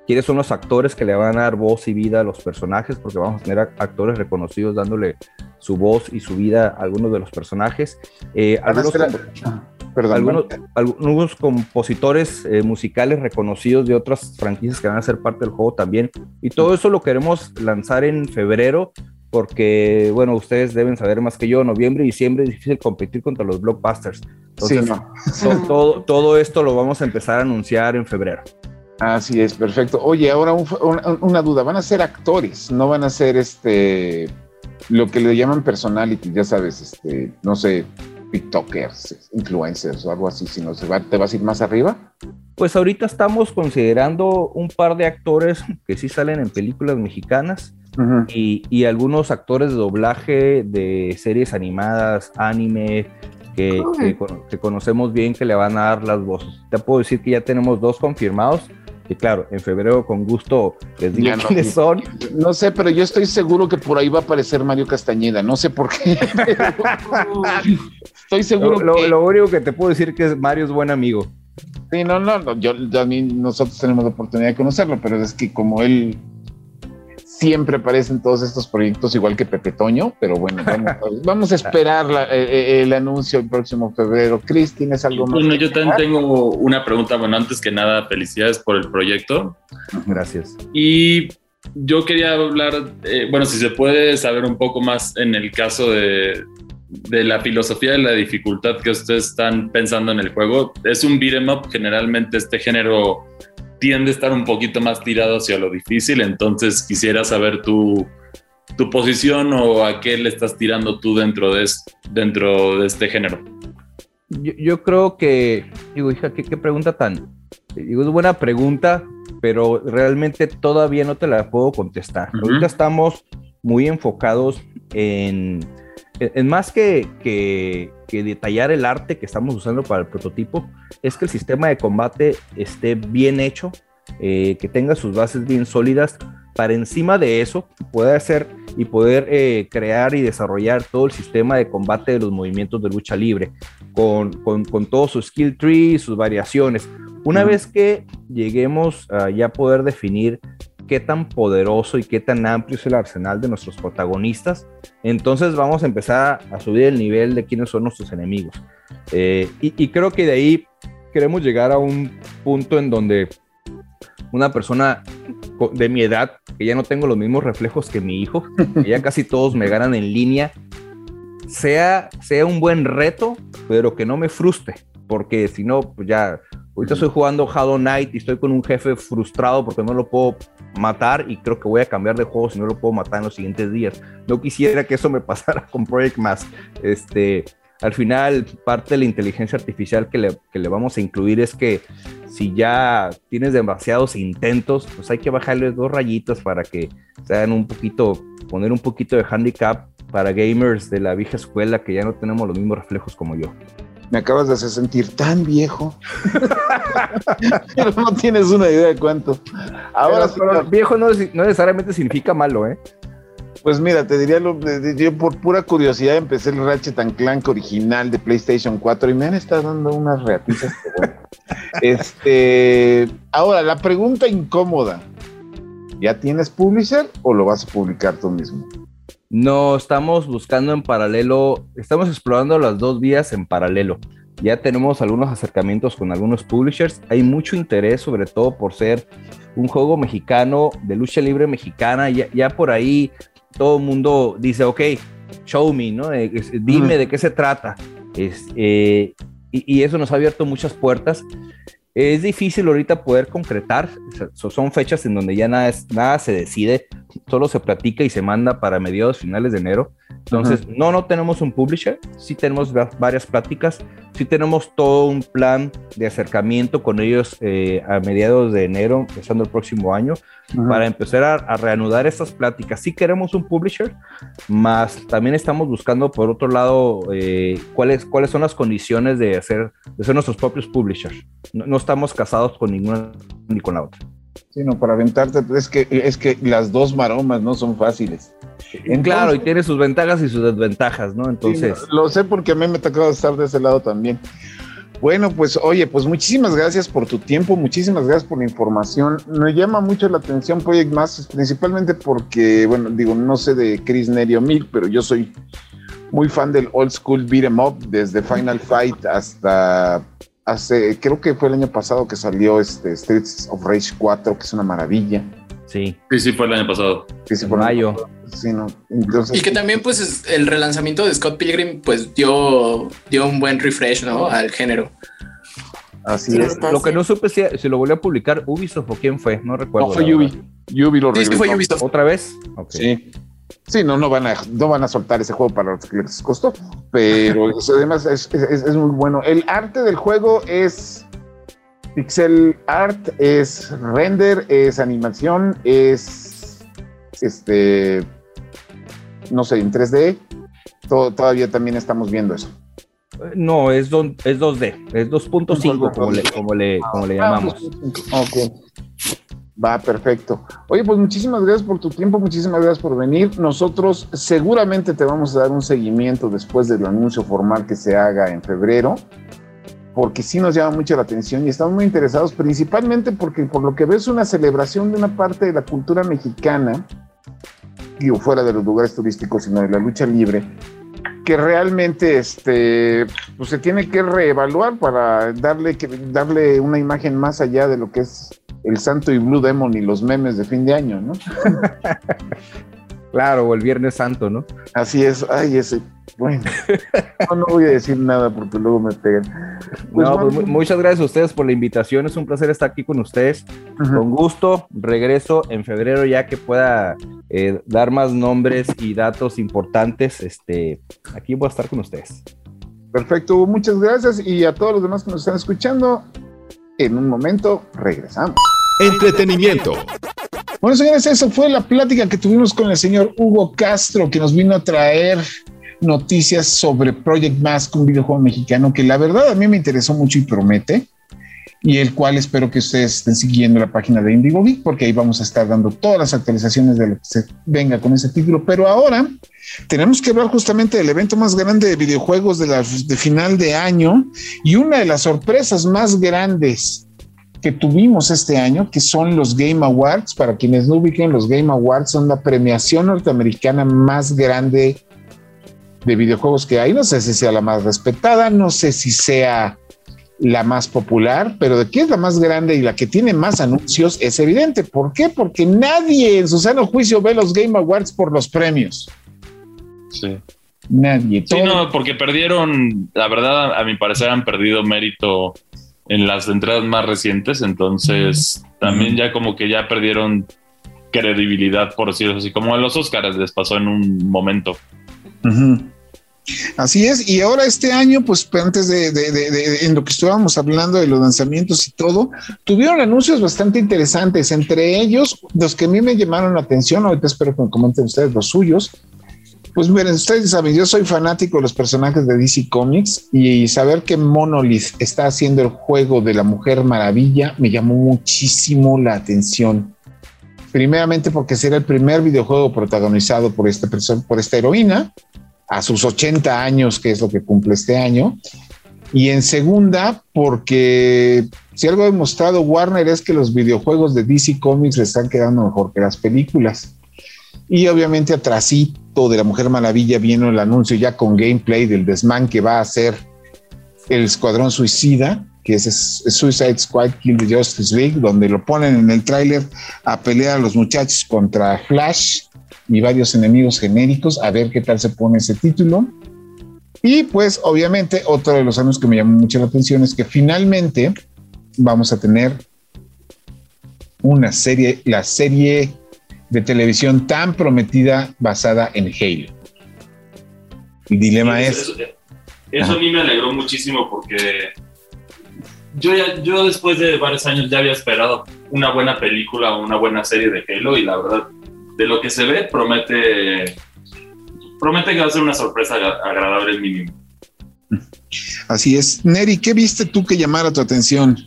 quiénes son los actores que le van a dar voz y vida a los personajes, porque vamos a tener actores reconocidos dándole su voz y su vida a algunos de los personajes. Eh, algunos, algunos, algunos, compositores eh, musicales reconocidos de otras franquicias que van a ser parte del juego también. Y todo eso lo queremos lanzar en febrero porque, bueno, ustedes deben saber más que yo, noviembre y diciembre es difícil competir contra los blockbusters. Entonces, todo, todo, esto lo vamos a empezar a anunciar en febrero. Así es, perfecto. Oye, ahora una duda, van a ser actores, no van a ser este lo que le llaman personality, ya sabes, este, no sé, TikTokers, influencers o algo así, si no se va, te vas a ir más arriba. Pues ahorita estamos considerando un par de actores que sí salen en películas mexicanas y, algunos actores de doblaje de series animadas, anime, que, que, conocemos bien que le van a dar las voces. Te puedo decir que ya tenemos dos confirmados y claro, en febrero con gusto les digo quiénes son. No sé, pero yo estoy seguro que por ahí va a aparecer Mario Castañeda. No sé por qué. (laughs) estoy seguro lo, que... lo, único que te puedo decir que es Mario es buen amigo. Sí, no, no, yo también nosotros tenemos la oportunidad de conocerlo, pero es que como él siempre aparecen todos estos proyectos igual que Pepe Toño, pero bueno, (laughs) vamos, a esperar eh, eh, el anuncio el próximo febrero. Cris, ¿tienes algo más? Bueno, yo también tengo una pregunta. Bueno, antes que nada, felicidades por el proyecto. Gracias. Y yo quería hablar, eh, bueno, si se puede saber un poco más en el caso de, de la filosofía de la dificultad que ustedes están pensando en el juego. Es un beat'em up, generalmente este género tiende a estar un poquito más tirado hacia lo difícil, entonces quisiera saber tu, tu posición o a qué le estás tirando tú dentro de, dentro de este género. Yo, creo que, digo, hija, ¿qué, pregunta tan... Digo, es buena pregunta, pero realmente todavía no te la puedo contestar. Ahorita estamos muy enfocados en, en más que, que, que, detallar el arte que estamos usando para el prototipo, es que el sistema de combate esté bien hecho, eh, que tenga sus bases bien sólidas, para encima de eso poder hacer y poder eh, crear y desarrollar todo el sistema de combate de los movimientos de lucha libre, con, con, con todo su skill tree, sus variaciones. Una vez que lleguemos a ya poder definir qué tan poderoso y qué tan amplio es el arsenal de nuestros protagonistas, entonces vamos a empezar a subir el nivel de quiénes son nuestros enemigos. Eh, y, creo que de ahí queremos llegar a un punto en donde una persona de mi edad, que ya no tengo los mismos reflejos que mi hijo, que ya casi todos me ganan en línea, sea, sea un buen reto, pero que no me frustre, porque si no, pues ya Ahorita estoy jugando Hollow Knight y estoy con un jefe frustrado porque no lo puedo matar y creo que voy a cambiar de juego si no lo puedo matar en los siguientes días. No quisiera que eso me (laughs) pasara con Project Mask. Este, al final, parte de la inteligencia artificial que le, que le vamos a incluir es que si ya tienes demasiados intentos, pues hay que bajarle dos rayitas para que sean un poquito, poner un poquito de handicap para gamers de la vieja escuela que ya no tenemos los mismos reflejos como yo me acabas de hacer sentir tan viejo. pero (laughs) no tienes una idea de cuánto. Ahora viejo no, necesariamente significa malo, ¿eh? Pues mira, te diría, lo, yo por pura curiosidad empecé el Ratchet Clank original de PlayStation 4 y me han estado dando unas reatizas. (laughs) este, ahora, la pregunta incómoda. ¿Ya tienes publisher o lo vas a publicar tú mismo? No, estamos buscando en paralelo, estamos explorando las dos vías en paralelo. Ya tenemos algunos acercamientos con algunos publishers. Hay mucho interés, sobre todo por ser un juego mexicano de lucha libre mexicana. Ya, por ahí todo el mundo dice, ok, show me, ¿no? Eh, dime de qué se trata. Es, eh, y, y, eso nos ha abierto muchas puertas. Es difícil ahorita poder concretar, son fechas en donde ya nada, es, nada se decide, solo se platica y se manda para mediados finales de enero. Entonces, no, no tenemos un publisher, sí tenemos varias pláticas, sí tenemos todo un plan de acercamiento con ellos eh, a mediados de enero, empezando el próximo año, para empezar a, reanudar estas pláticas. Sí queremos un publisher, más también estamos buscando, por otro lado, eh, cuáles, cuáles son las condiciones de, hacer, de ser nuestros propios publishers. No, no estamos casados con ninguna ni con la otra. Sí, no, para aventarte, es que, es que las dos maromas no son fáciles. claro, y tiene sus ventajas y sus desventajas, ¿no? Entonces. lo sé porque a mí me ha tocado estar de ese lado también. Bueno, pues oye, pues muchísimas gracias por tu tiempo, muchísimas gracias por la información. Me llama mucho la atención Project Masters, principalmente porque, bueno, digo, no sé de Chris Nerio Milk, pero yo soy muy fan del old school beat em up, desde Final Fight hasta hace, creo que fue el año pasado que salió este Streets of Rage 4, que es una maravilla. Sí. Sí, sí, fue el año pasado. Sí, sí, mayo. Sí, no. y que también, pues, el relanzamiento de Scott Pilgrim, pues, dio, dio un buen refresh, ¿no? Al género. Así es. Lo que no supe si, si, lo volvió a publicar Ubisoft o quién fue, no recuerdo. No, fue Ubi. Ubi lo Sí, sí, fue Ubisoft. ¿Otra vez? Sí. Sí, no, no van a, no van a soltar ese juego para los que les costó, pero (laughs) además es, es, muy bueno. El arte del juego es pixel art, es render, es animación, es este, no sé, en 3D. todavía también estamos viendo eso. No, es, don, es 2D, es 2.5 como le, como, le, como le ah, llamamos. Ok. Va, perfecto. Oye, pues muchísimas gracias por tu tiempo, muchísimas gracias por venir. Nosotros seguramente te vamos a dar un seguimiento después del anuncio formal que se haga en febrero, porque sí nos llama mucho la atención y estamos muy interesados, principalmente porque por lo que ves una celebración de una parte de la cultura mexicana, digo, fuera de los lugares turísticos, sino de la lucha libre, que realmente este, pues se tiene que reevaluar para darle, darle una imagen más allá de lo que es el Santo y Blue Demon y los memes de fin de año, ¿no? (laughs) claro, o el Viernes Santo, ¿no? Así es, ay, ese, bueno, no, voy a decir nada porque luego me pegan. Pues no, pues, muchas gracias a ustedes por la invitación, es un placer estar aquí con ustedes, con gusto, regreso en febrero ya que pueda eh, dar más nombres y datos importantes, este, aquí voy a estar con ustedes. Perfecto, muchas gracias y a todos los demás que nos están escuchando, en un momento regresamos. Entretenimiento. Bueno, señores, esa fue la plática que tuvimos con el señor Hugo Castro, que nos vino a traer noticias sobre Project Mask, un videojuego mexicano que la verdad a mí me interesó mucho y promete, y el cual espero que ustedes estén siguiendo la página de Indigo Geek, porque ahí vamos a estar dando todas las actualizaciones de lo que se venga con ese título. Pero ahora tenemos que hablar justamente del evento más grande de videojuegos de, la, de final de año y una de las sorpresas más grandes que tuvimos este año, que son los Game Awards. Para quienes no ubiquen, los Game Awards son la premiación norteamericana más grande de videojuegos que hay. No sé si sea la más respetada, no sé si sea la más popular, pero de que es la más grande y la que tiene más anuncios es evidente. ¿Por qué? Porque nadie en su sano juicio ve los Game Awards por los premios. Sí. Nadie. Sí, no, porque perdieron, la verdad, a mi parecer han perdido mérito en las entradas más recientes, entonces también ya como que ya perdieron credibilidad, por decirlo así, como a los Oscars les pasó en un momento. Así es, y ahora este año, pues antes de, en lo que estábamos hablando de los lanzamientos y todo, tuvieron anuncios bastante interesantes, entre ellos los que a mí me llamaron la atención, ahorita espero que me comenten ustedes los suyos, pues miren, ustedes saben, yo soy fanático de los personajes de DC Comics y saber que Monolith está haciendo el juego de la Mujer Maravilla me llamó muchísimo la atención. Primeramente porque será el primer videojuego protagonizado por esta persona, por esta heroína, a sus 80 años, que es lo que cumple este año. Y en segunda, porque si algo ha demostrado Warner es que los videojuegos de DC Comics le están quedando mejor que las películas. Y obviamente atrasito de la Mujer Maravilla vino el anuncio ya con gameplay del desmán que va a ser el Escuadrón Suicida, que es, Suicide Squad Kill the Justice League, donde lo ponen en el tráiler a pelear a los muchachos contra Flash y varios enemigos genéricos, a ver qué tal se pone ese título. Y pues obviamente otro de los anuncios que me llamó mucho la atención es que finalmente vamos a tener una serie, la serie de televisión tan prometida basada en Halo. El dilema es... Eso, a mí me alegró muchísimo porque yo, ya, yo después de varios años ya había esperado una buena película o una buena serie de Halo y la verdad, de lo que se ve, promete, promete que va a ser una sorpresa agradable mínimo. Así es. Neri, ¿qué viste tú que llamara tu atención?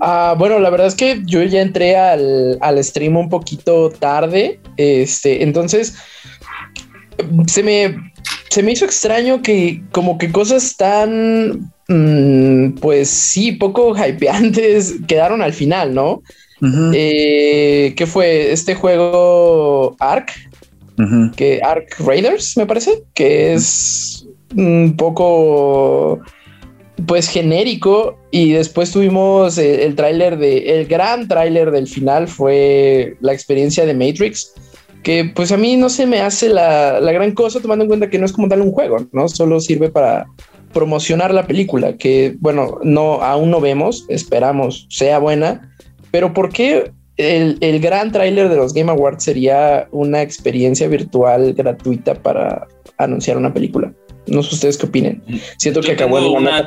Ah, bueno, la verdad es que yo ya entré al, al stream un poquito tarde. Este, entonces se me, se me hizo extraño que como que cosas tan, mm, pues sí, poco hypeantes (laughs) quedaron al final, ¿no? Eh, ¿Qué fue? Este juego Ark, que Ark Raiders, me parece, que es un poco pues genérico y después tuvimos el, tráiler de el gran tráiler del final fue la experiencia de Matrix que pues a mí no se me hace la, gran cosa tomando en cuenta que no es como tal un juego, ¿no? Solo sirve para promocionar la película, que bueno, no, aún no vemos, esperamos sea buena, pero ¿por qué el, el gran tráiler de los Game Awards sería una experiencia virtual gratuita para anunciar una película? No sé ustedes qué opinen. Siento que acabó el una,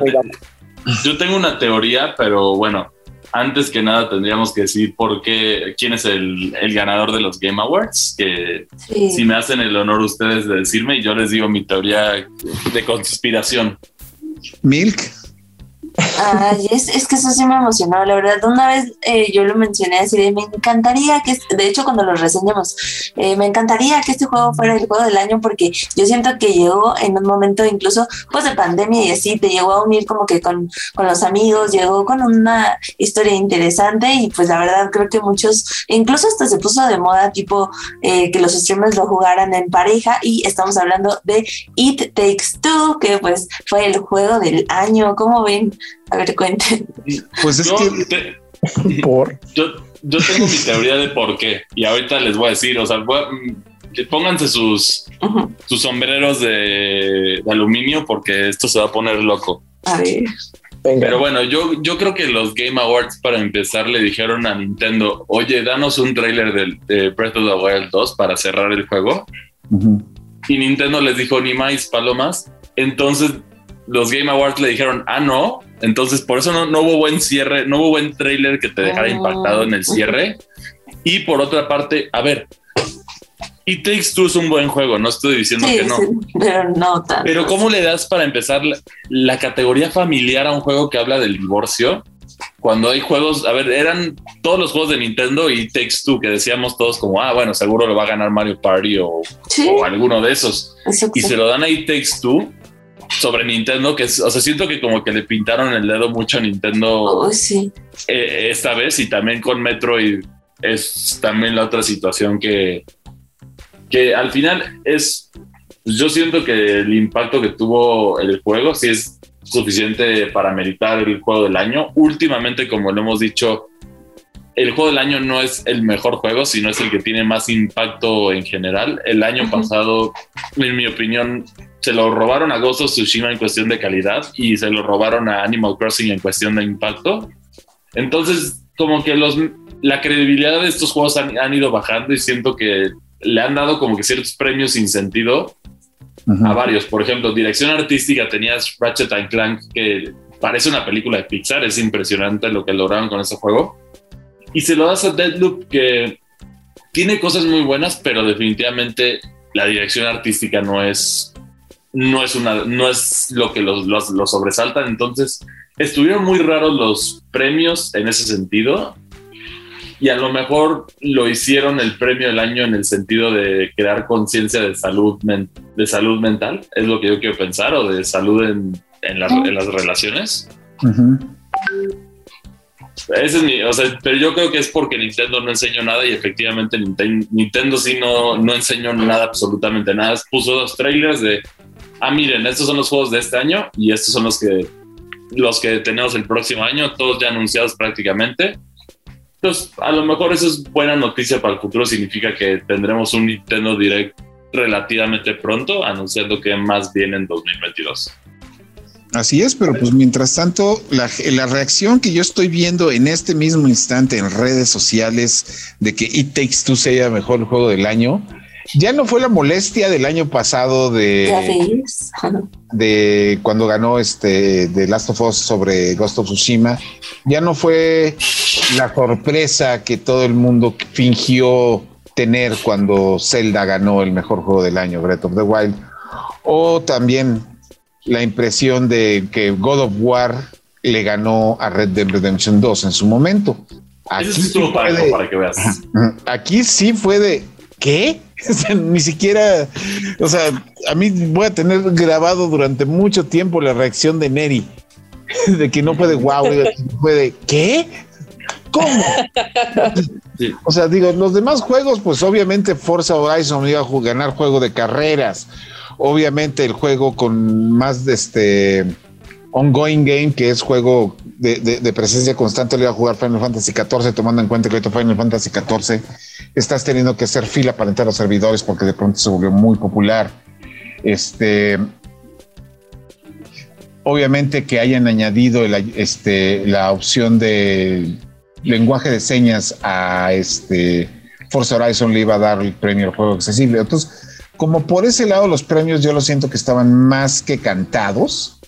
Yo tengo una teoría, pero bueno, antes que nada tendríamos que decir por qué, quién es el, ganador de los Game Awards, que si me hacen el honor ustedes de decirme, yo les digo mi teoría de conspiración. Milk. Ay, es, es, que eso sí me emocionó, la verdad. Una vez eh, yo lo mencioné así de, me encantaría que, de hecho cuando lo reseñamos, eh, me encantaría que este juego fuera el juego del año porque yo siento que llegó en un momento incluso pues de pandemia y así, te llegó a unir como que con, con los amigos, llegó con una historia interesante y pues la verdad creo que muchos, incluso hasta se puso de moda tipo eh, que los streamers lo jugaran en pareja y estamos hablando de It Takes Two, que pues fue el juego del año, ¿cómo ven? A ver, cuenten. Pues es que. por. Yo, tengo mi teoría de por qué. Y ahorita les voy a decir, o sea, mm, pónganse sus, sus sombreros de, aluminio porque esto se va a poner loco. A ver. Pero bueno, yo, yo creo que los Game Awards para empezar le dijeron a Nintendo, oye, danos un trailer de, Breath of the Wild 2 para cerrar el juego. Y Nintendo les dijo, ni más palomas. Entonces los Game Awards le dijeron, ah, no, entonces por eso no, hubo buen cierre, no hubo buen trailer que te dejara ah. impactado en el cierre. Y por otra parte, a ver, It Takes Two es un buen juego, no estoy diciendo que no. pero no tanto. Pero ¿cómo le das para empezar la, categoría familiar a un juego que habla del divorcio? Cuando hay juegos, a ver, eran todos los juegos de Nintendo y Takes Two que decíamos todos como, ah, bueno, seguro lo va a ganar Mario Party o, alguno de esos. Y se lo dan a It Takes Two sobre Nintendo, que es, o sea, siento que como que le pintaron el dedo mucho a Nintendo oh, sí. Eh, esta vez y también con Metroid es también la otra situación que, que al final es, yo siento que el impacto que tuvo el juego sí es suficiente para meritar el juego del año. Últimamente, como lo hemos dicho, el juego del año no es el mejor juego, sino es el que tiene más impacto en general. El año pasado, en mi opinión, se lo robaron a Ghost of Tsushima en cuestión de calidad y se lo robaron a Animal Crossing en cuestión de impacto. Entonces, como que los, la credibilidad de estos juegos han, ido bajando y siento que le han dado como que ciertos premios sin sentido a varios. Por ejemplo, dirección artística tenías Ratchet and Clank, que parece una película de Pixar, es impresionante lo que lograron con ese juego. Y se lo das a Deadloop, que tiene cosas muy buenas, pero definitivamente la dirección artística no es no es, una, no es lo que los, los, sobresalta. Entonces, estuvieron muy raros los premios en ese sentido. Y a lo mejor lo hicieron el premio del año en el sentido de crear conciencia de salud, de salud mental, es lo que yo quiero pensar, o de salud en, en, las relaciones. Ese es mi, o sea, pero yo creo que es porque Nintendo no enseñó nada y efectivamente Nintendo, sí no, no enseñó nada, absolutamente nada. Puso dos trailers de, ah, miren, estos son los juegos de este año y estos son los que, los que tenemos el próximo año, todos ya anunciados prácticamente. Entonces, a lo mejor eso es buena noticia para el futuro, significa que tendremos un Nintendo Direct relativamente pronto, anunciando que más viene en 2022. Así es, pero pues mientras tanto, la, reacción que yo estoy viendo en este mismo instante en redes sociales de que It Takes Two sea mejor juego del año, ya no fue la molestia del año pasado de, (laughs) de cuando ganó este de Last of Us sobre Ghost of Tsushima, ya no fue la sorpresa que todo el mundo fingió tener cuando Zelda ganó el mejor juego del año, Breath of the Wild, o también la impresión de que God of War le ganó a Red Dead Redemption 2 en su momento. Aquí sí fue de, para que veas. Aquí sí fue de ¿qué? (laughs) ni siquiera, o sea, a mí voy a tener grabado durante mucho tiempo la reacción de Neri, (laughs) de que no puede wow, puede ¿qué? ¿Cómo? O sea, digo, los demás juegos, pues obviamente Forza Horizon iba a ganar juego de carreras obviamente el juego con más de este ongoing game, que es juego de, presencia constante, le iba a jugar Final Fantasy XIV, tomando en cuenta que ahorita Final Fantasy XIV estás teniendo que hacer fila para entrar a los servidores porque de pronto se volvió muy popular. Este, obviamente que hayan añadido este, la opción de lenguaje de señas a este Forza Horizon le iba a dar el premio al juego accesible. Entonces, como por ese lado los premios yo lo siento que estaban más que cantados.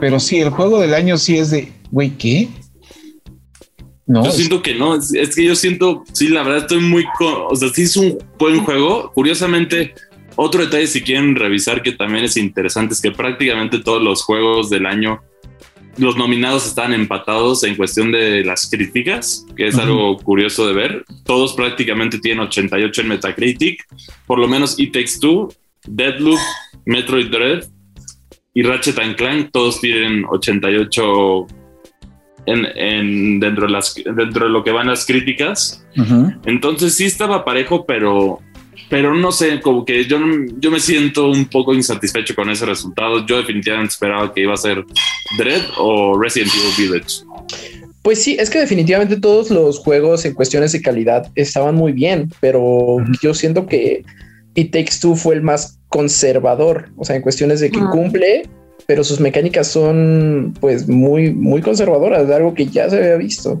Pero sí, el juego del año sí es de, güey, ¿qué? No. Yo siento que no, es, que yo siento, sí, la verdad estoy muy, o sea, sí es un buen juego. Curiosamente, otro detalle si quieren revisar que también es interesante es que prácticamente todos los juegos del año los nominados están empatados en cuestión de las críticas, que es algo curioso de ver. Todos prácticamente tienen 88 en Metacritic, por lo menos It Takes Two, Deadloop, Metroid Dread y Ratchet and Clank, todos tienen 88 en, dentro, de las, dentro de lo que van las críticas. Entonces sí estaba parejo, pero pero no sé, como que yo, yo me siento un poco insatisfecho con ese resultado. Yo definitivamente esperaba que iba a ser Dread o Resident Evil Village. Pues sí, es que definitivamente todos los juegos en cuestiones de calidad estaban muy bien, pero yo siento que It Takes Two fue el más conservador, o sea, en cuestiones de que cumple, pero sus mecánicas son pues muy, muy conservadoras, de algo que ya se había visto.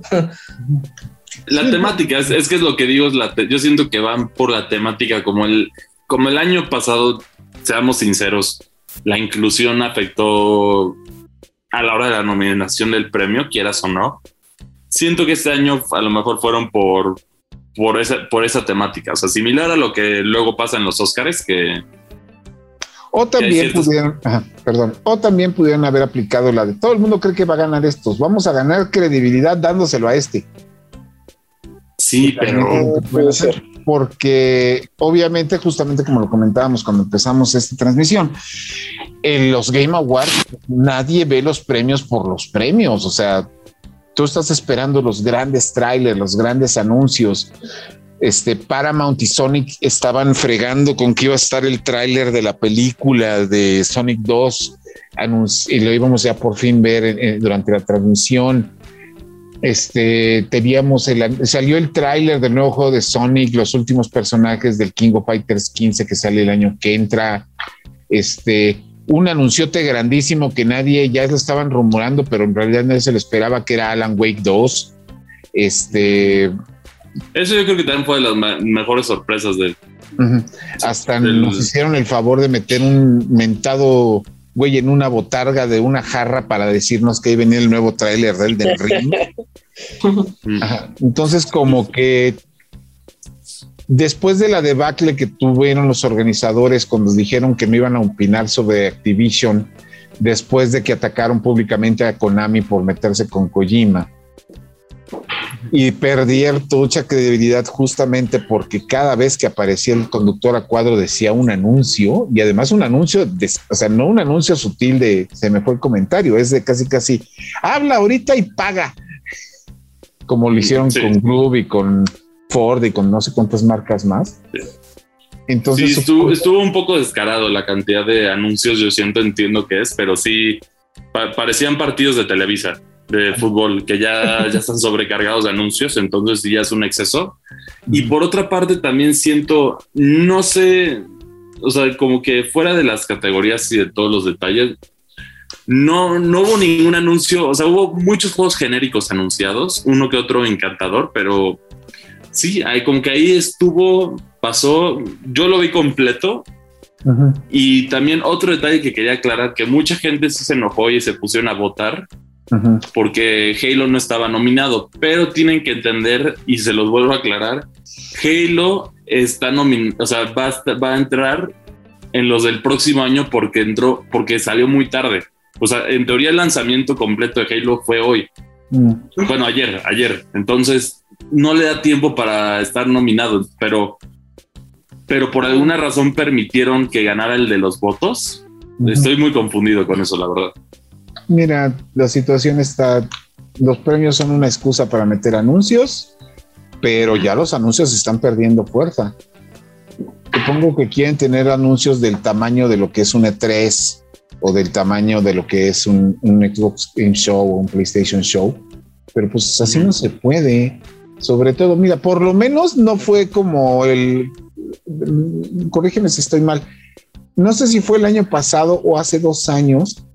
La temática, es, que es lo que digo, la yo siento que van por la temática como el, como el año pasado, seamos sinceros, la inclusión afectó a la hora de la nominación del premio, quieras o no. Siento que este año a lo mejor fueron por, por, esa, por esa temática, o sea, similar a lo que luego pasa en los Oscars, que... O también pudieron, perdón, o también pudieron haber aplicado la de todo el mundo cree que va a ganar estos, vamos a ganar credibilidad dándoselo a este. Sí, pero puede ser. Porque obviamente, justamente como lo comentábamos cuando empezamos esta transmisión, en los Game Awards nadie ve los premios por los premios. O sea, tú estás esperando los grandes trailers, los grandes anuncios. Este Paramount y Sonic estaban fregando con que iba a estar el tráiler de la película de Sonic 2 y lo íbamos ya por fin ver durante la transmisión. Este, teníamos el, salió el tráiler del nuevo juego de Sonic, los últimos personajes del King of Fighters 15 que sale el año que entra. Este, un anunciote grandísimo que nadie ya lo estaban rumorando, pero en realidad nadie se lo esperaba que era Alan Wake 2. Este. Eso yo creo que también fue de las mejores sorpresas de. Hasta nos hicieron el favor de meter un mentado güey, en una botarga de una jarra para decirnos que ahí venía el nuevo tráiler del del (laughs) Ring. Entonces, como que después de la debacle que tuvieron los organizadores cuando dijeron que no iban a opinar sobre Activision, después de que atacaron públicamente a Konami por meterse con Kojima, y perdieron mucha credibilidad justamente porque cada vez que aparecía el conductor a cuadro decía un anuncio y además un anuncio, de, o sea, no un anuncio sutil de se me fue el comentario, es de casi casi habla ahorita y paga. como lo hicieron con Groove y con Ford y con no sé cuántas marcas más. Entonces sí, estuvo, un poco descarado la cantidad de anuncios, yo siento, entiendo que es, pero sí parecían partidos de Televisa de fútbol que ya, ya están sobrecargados de anuncios, entonces ya es un exceso. Y por otra parte también siento, no sé, o sea, como que fuera de las categorías y de todos los detalles, no, no hubo ningún anuncio, o sea, hubo muchos juegos genéricos anunciados, uno que otro encantador, pero sí, hay, como que ahí estuvo, pasó, yo lo vi completo. Y también otro detalle que quería aclarar, que mucha gente se enojó y se pusieron a votar porque Halo no estaba nominado, pero tienen que entender, y se los vuelvo a aclarar, Halo está nominado, o sea, va a, va a entrar en los del próximo año porque entró, porque salió muy tarde. O sea, en teoría el lanzamiento completo de Halo fue hoy. Mm. Bueno, ayer, ayer. Entonces, no le da tiempo para estar nominado, pero, pero por alguna razón permitieron que ganara el de los votos. Estoy muy confundido con eso, la verdad. Mira, la situación está, los premios son una excusa para meter anuncios, pero ya los anuncios están perdiendo fuerza. Supongo que quieren tener anuncios del tamaño de lo que es un E3 o del tamaño de lo que es un, Xbox Game Show o un PlayStation Show, pero pues así no se puede. Sobre todo, mira, por lo menos no fue como el, corrígeme si estoy mal, no sé si fue el año pasado o hace dos años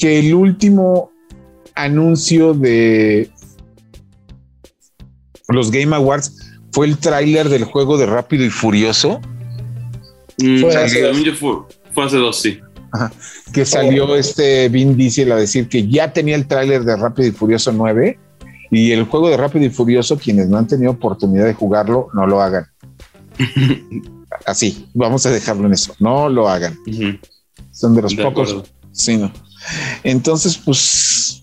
que el último anuncio de los Game Awards fue el tráiler del juego de Rápido y Furioso. Mm, fue, hace dos. sí. que salió este Vin Diesel a decir que ya tenía el tráiler de Rápido y Furioso 9 y el juego de Rápido y Furioso, quienes no han tenido oportunidad de jugarlo, no lo hagan. (laughs) Así, vamos a dejarlo en eso, no lo hagan. Son de los pocos. Sí, no. Entonces, pues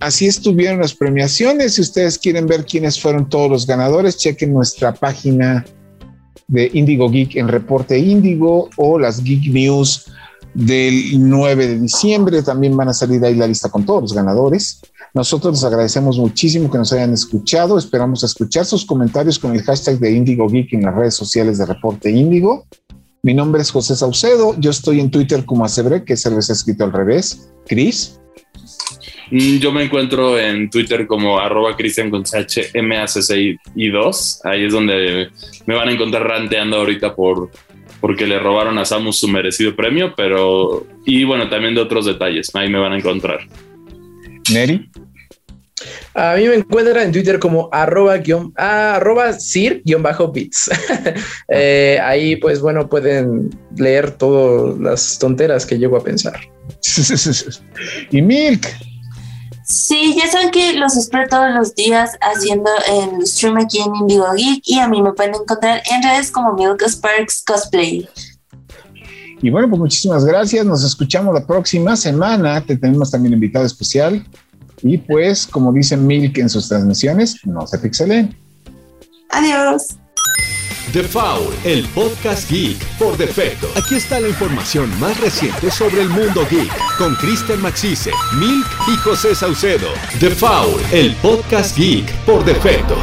así estuvieron las premiaciones. Si ustedes quieren ver quiénes fueron todos los ganadores, chequen nuestra página de Indigo Geek en Reporte Indigo o las Geek News del 9 de diciembre. También van a salir ahí la lista con todos los ganadores. Nosotros les agradecemos muchísimo que nos hayan escuchado. Esperamos escuchar sus comentarios con el hashtag de Indigo Geek en las redes sociales de Reporte Indigo. Mi nombre es José Saucedo. Yo estoy en Twitter como Acebre, que es el escrito al revés. Cris. Yo me encuentro en Twitter como arroba Cristian con y 2. Ahí es donde me van a encontrar ranteando ahorita por porque le robaron a Samus su merecido premio, pero y bueno, también de otros detalles. Ahí me van a encontrar. Neri. A mí me encuentran en Twitter como arroba, guion, ah, arroba sir-bits. (laughs) Eh, ahí, pues bueno, pueden leer todas las tonteras que llego a pensar. (laughs) y Milk. Sí, ya saben que los espero todos los días haciendo el stream aquí en Indigo Geek y a mí me pueden encontrar en redes como Milk Sparks Cosplay. Y bueno, pues muchísimas gracias. Nos escuchamos la próxima semana. Te tenemos también invitado especial. Y pues, como dice Milk en sus transmisiones, no se pixelen. Adiós. The Foul, el podcast geek por defecto. Aquí está la información más reciente sobre el mundo geek con Kristen Maxise, Milk y José Saucedo. The Foul, el podcast geek por defecto.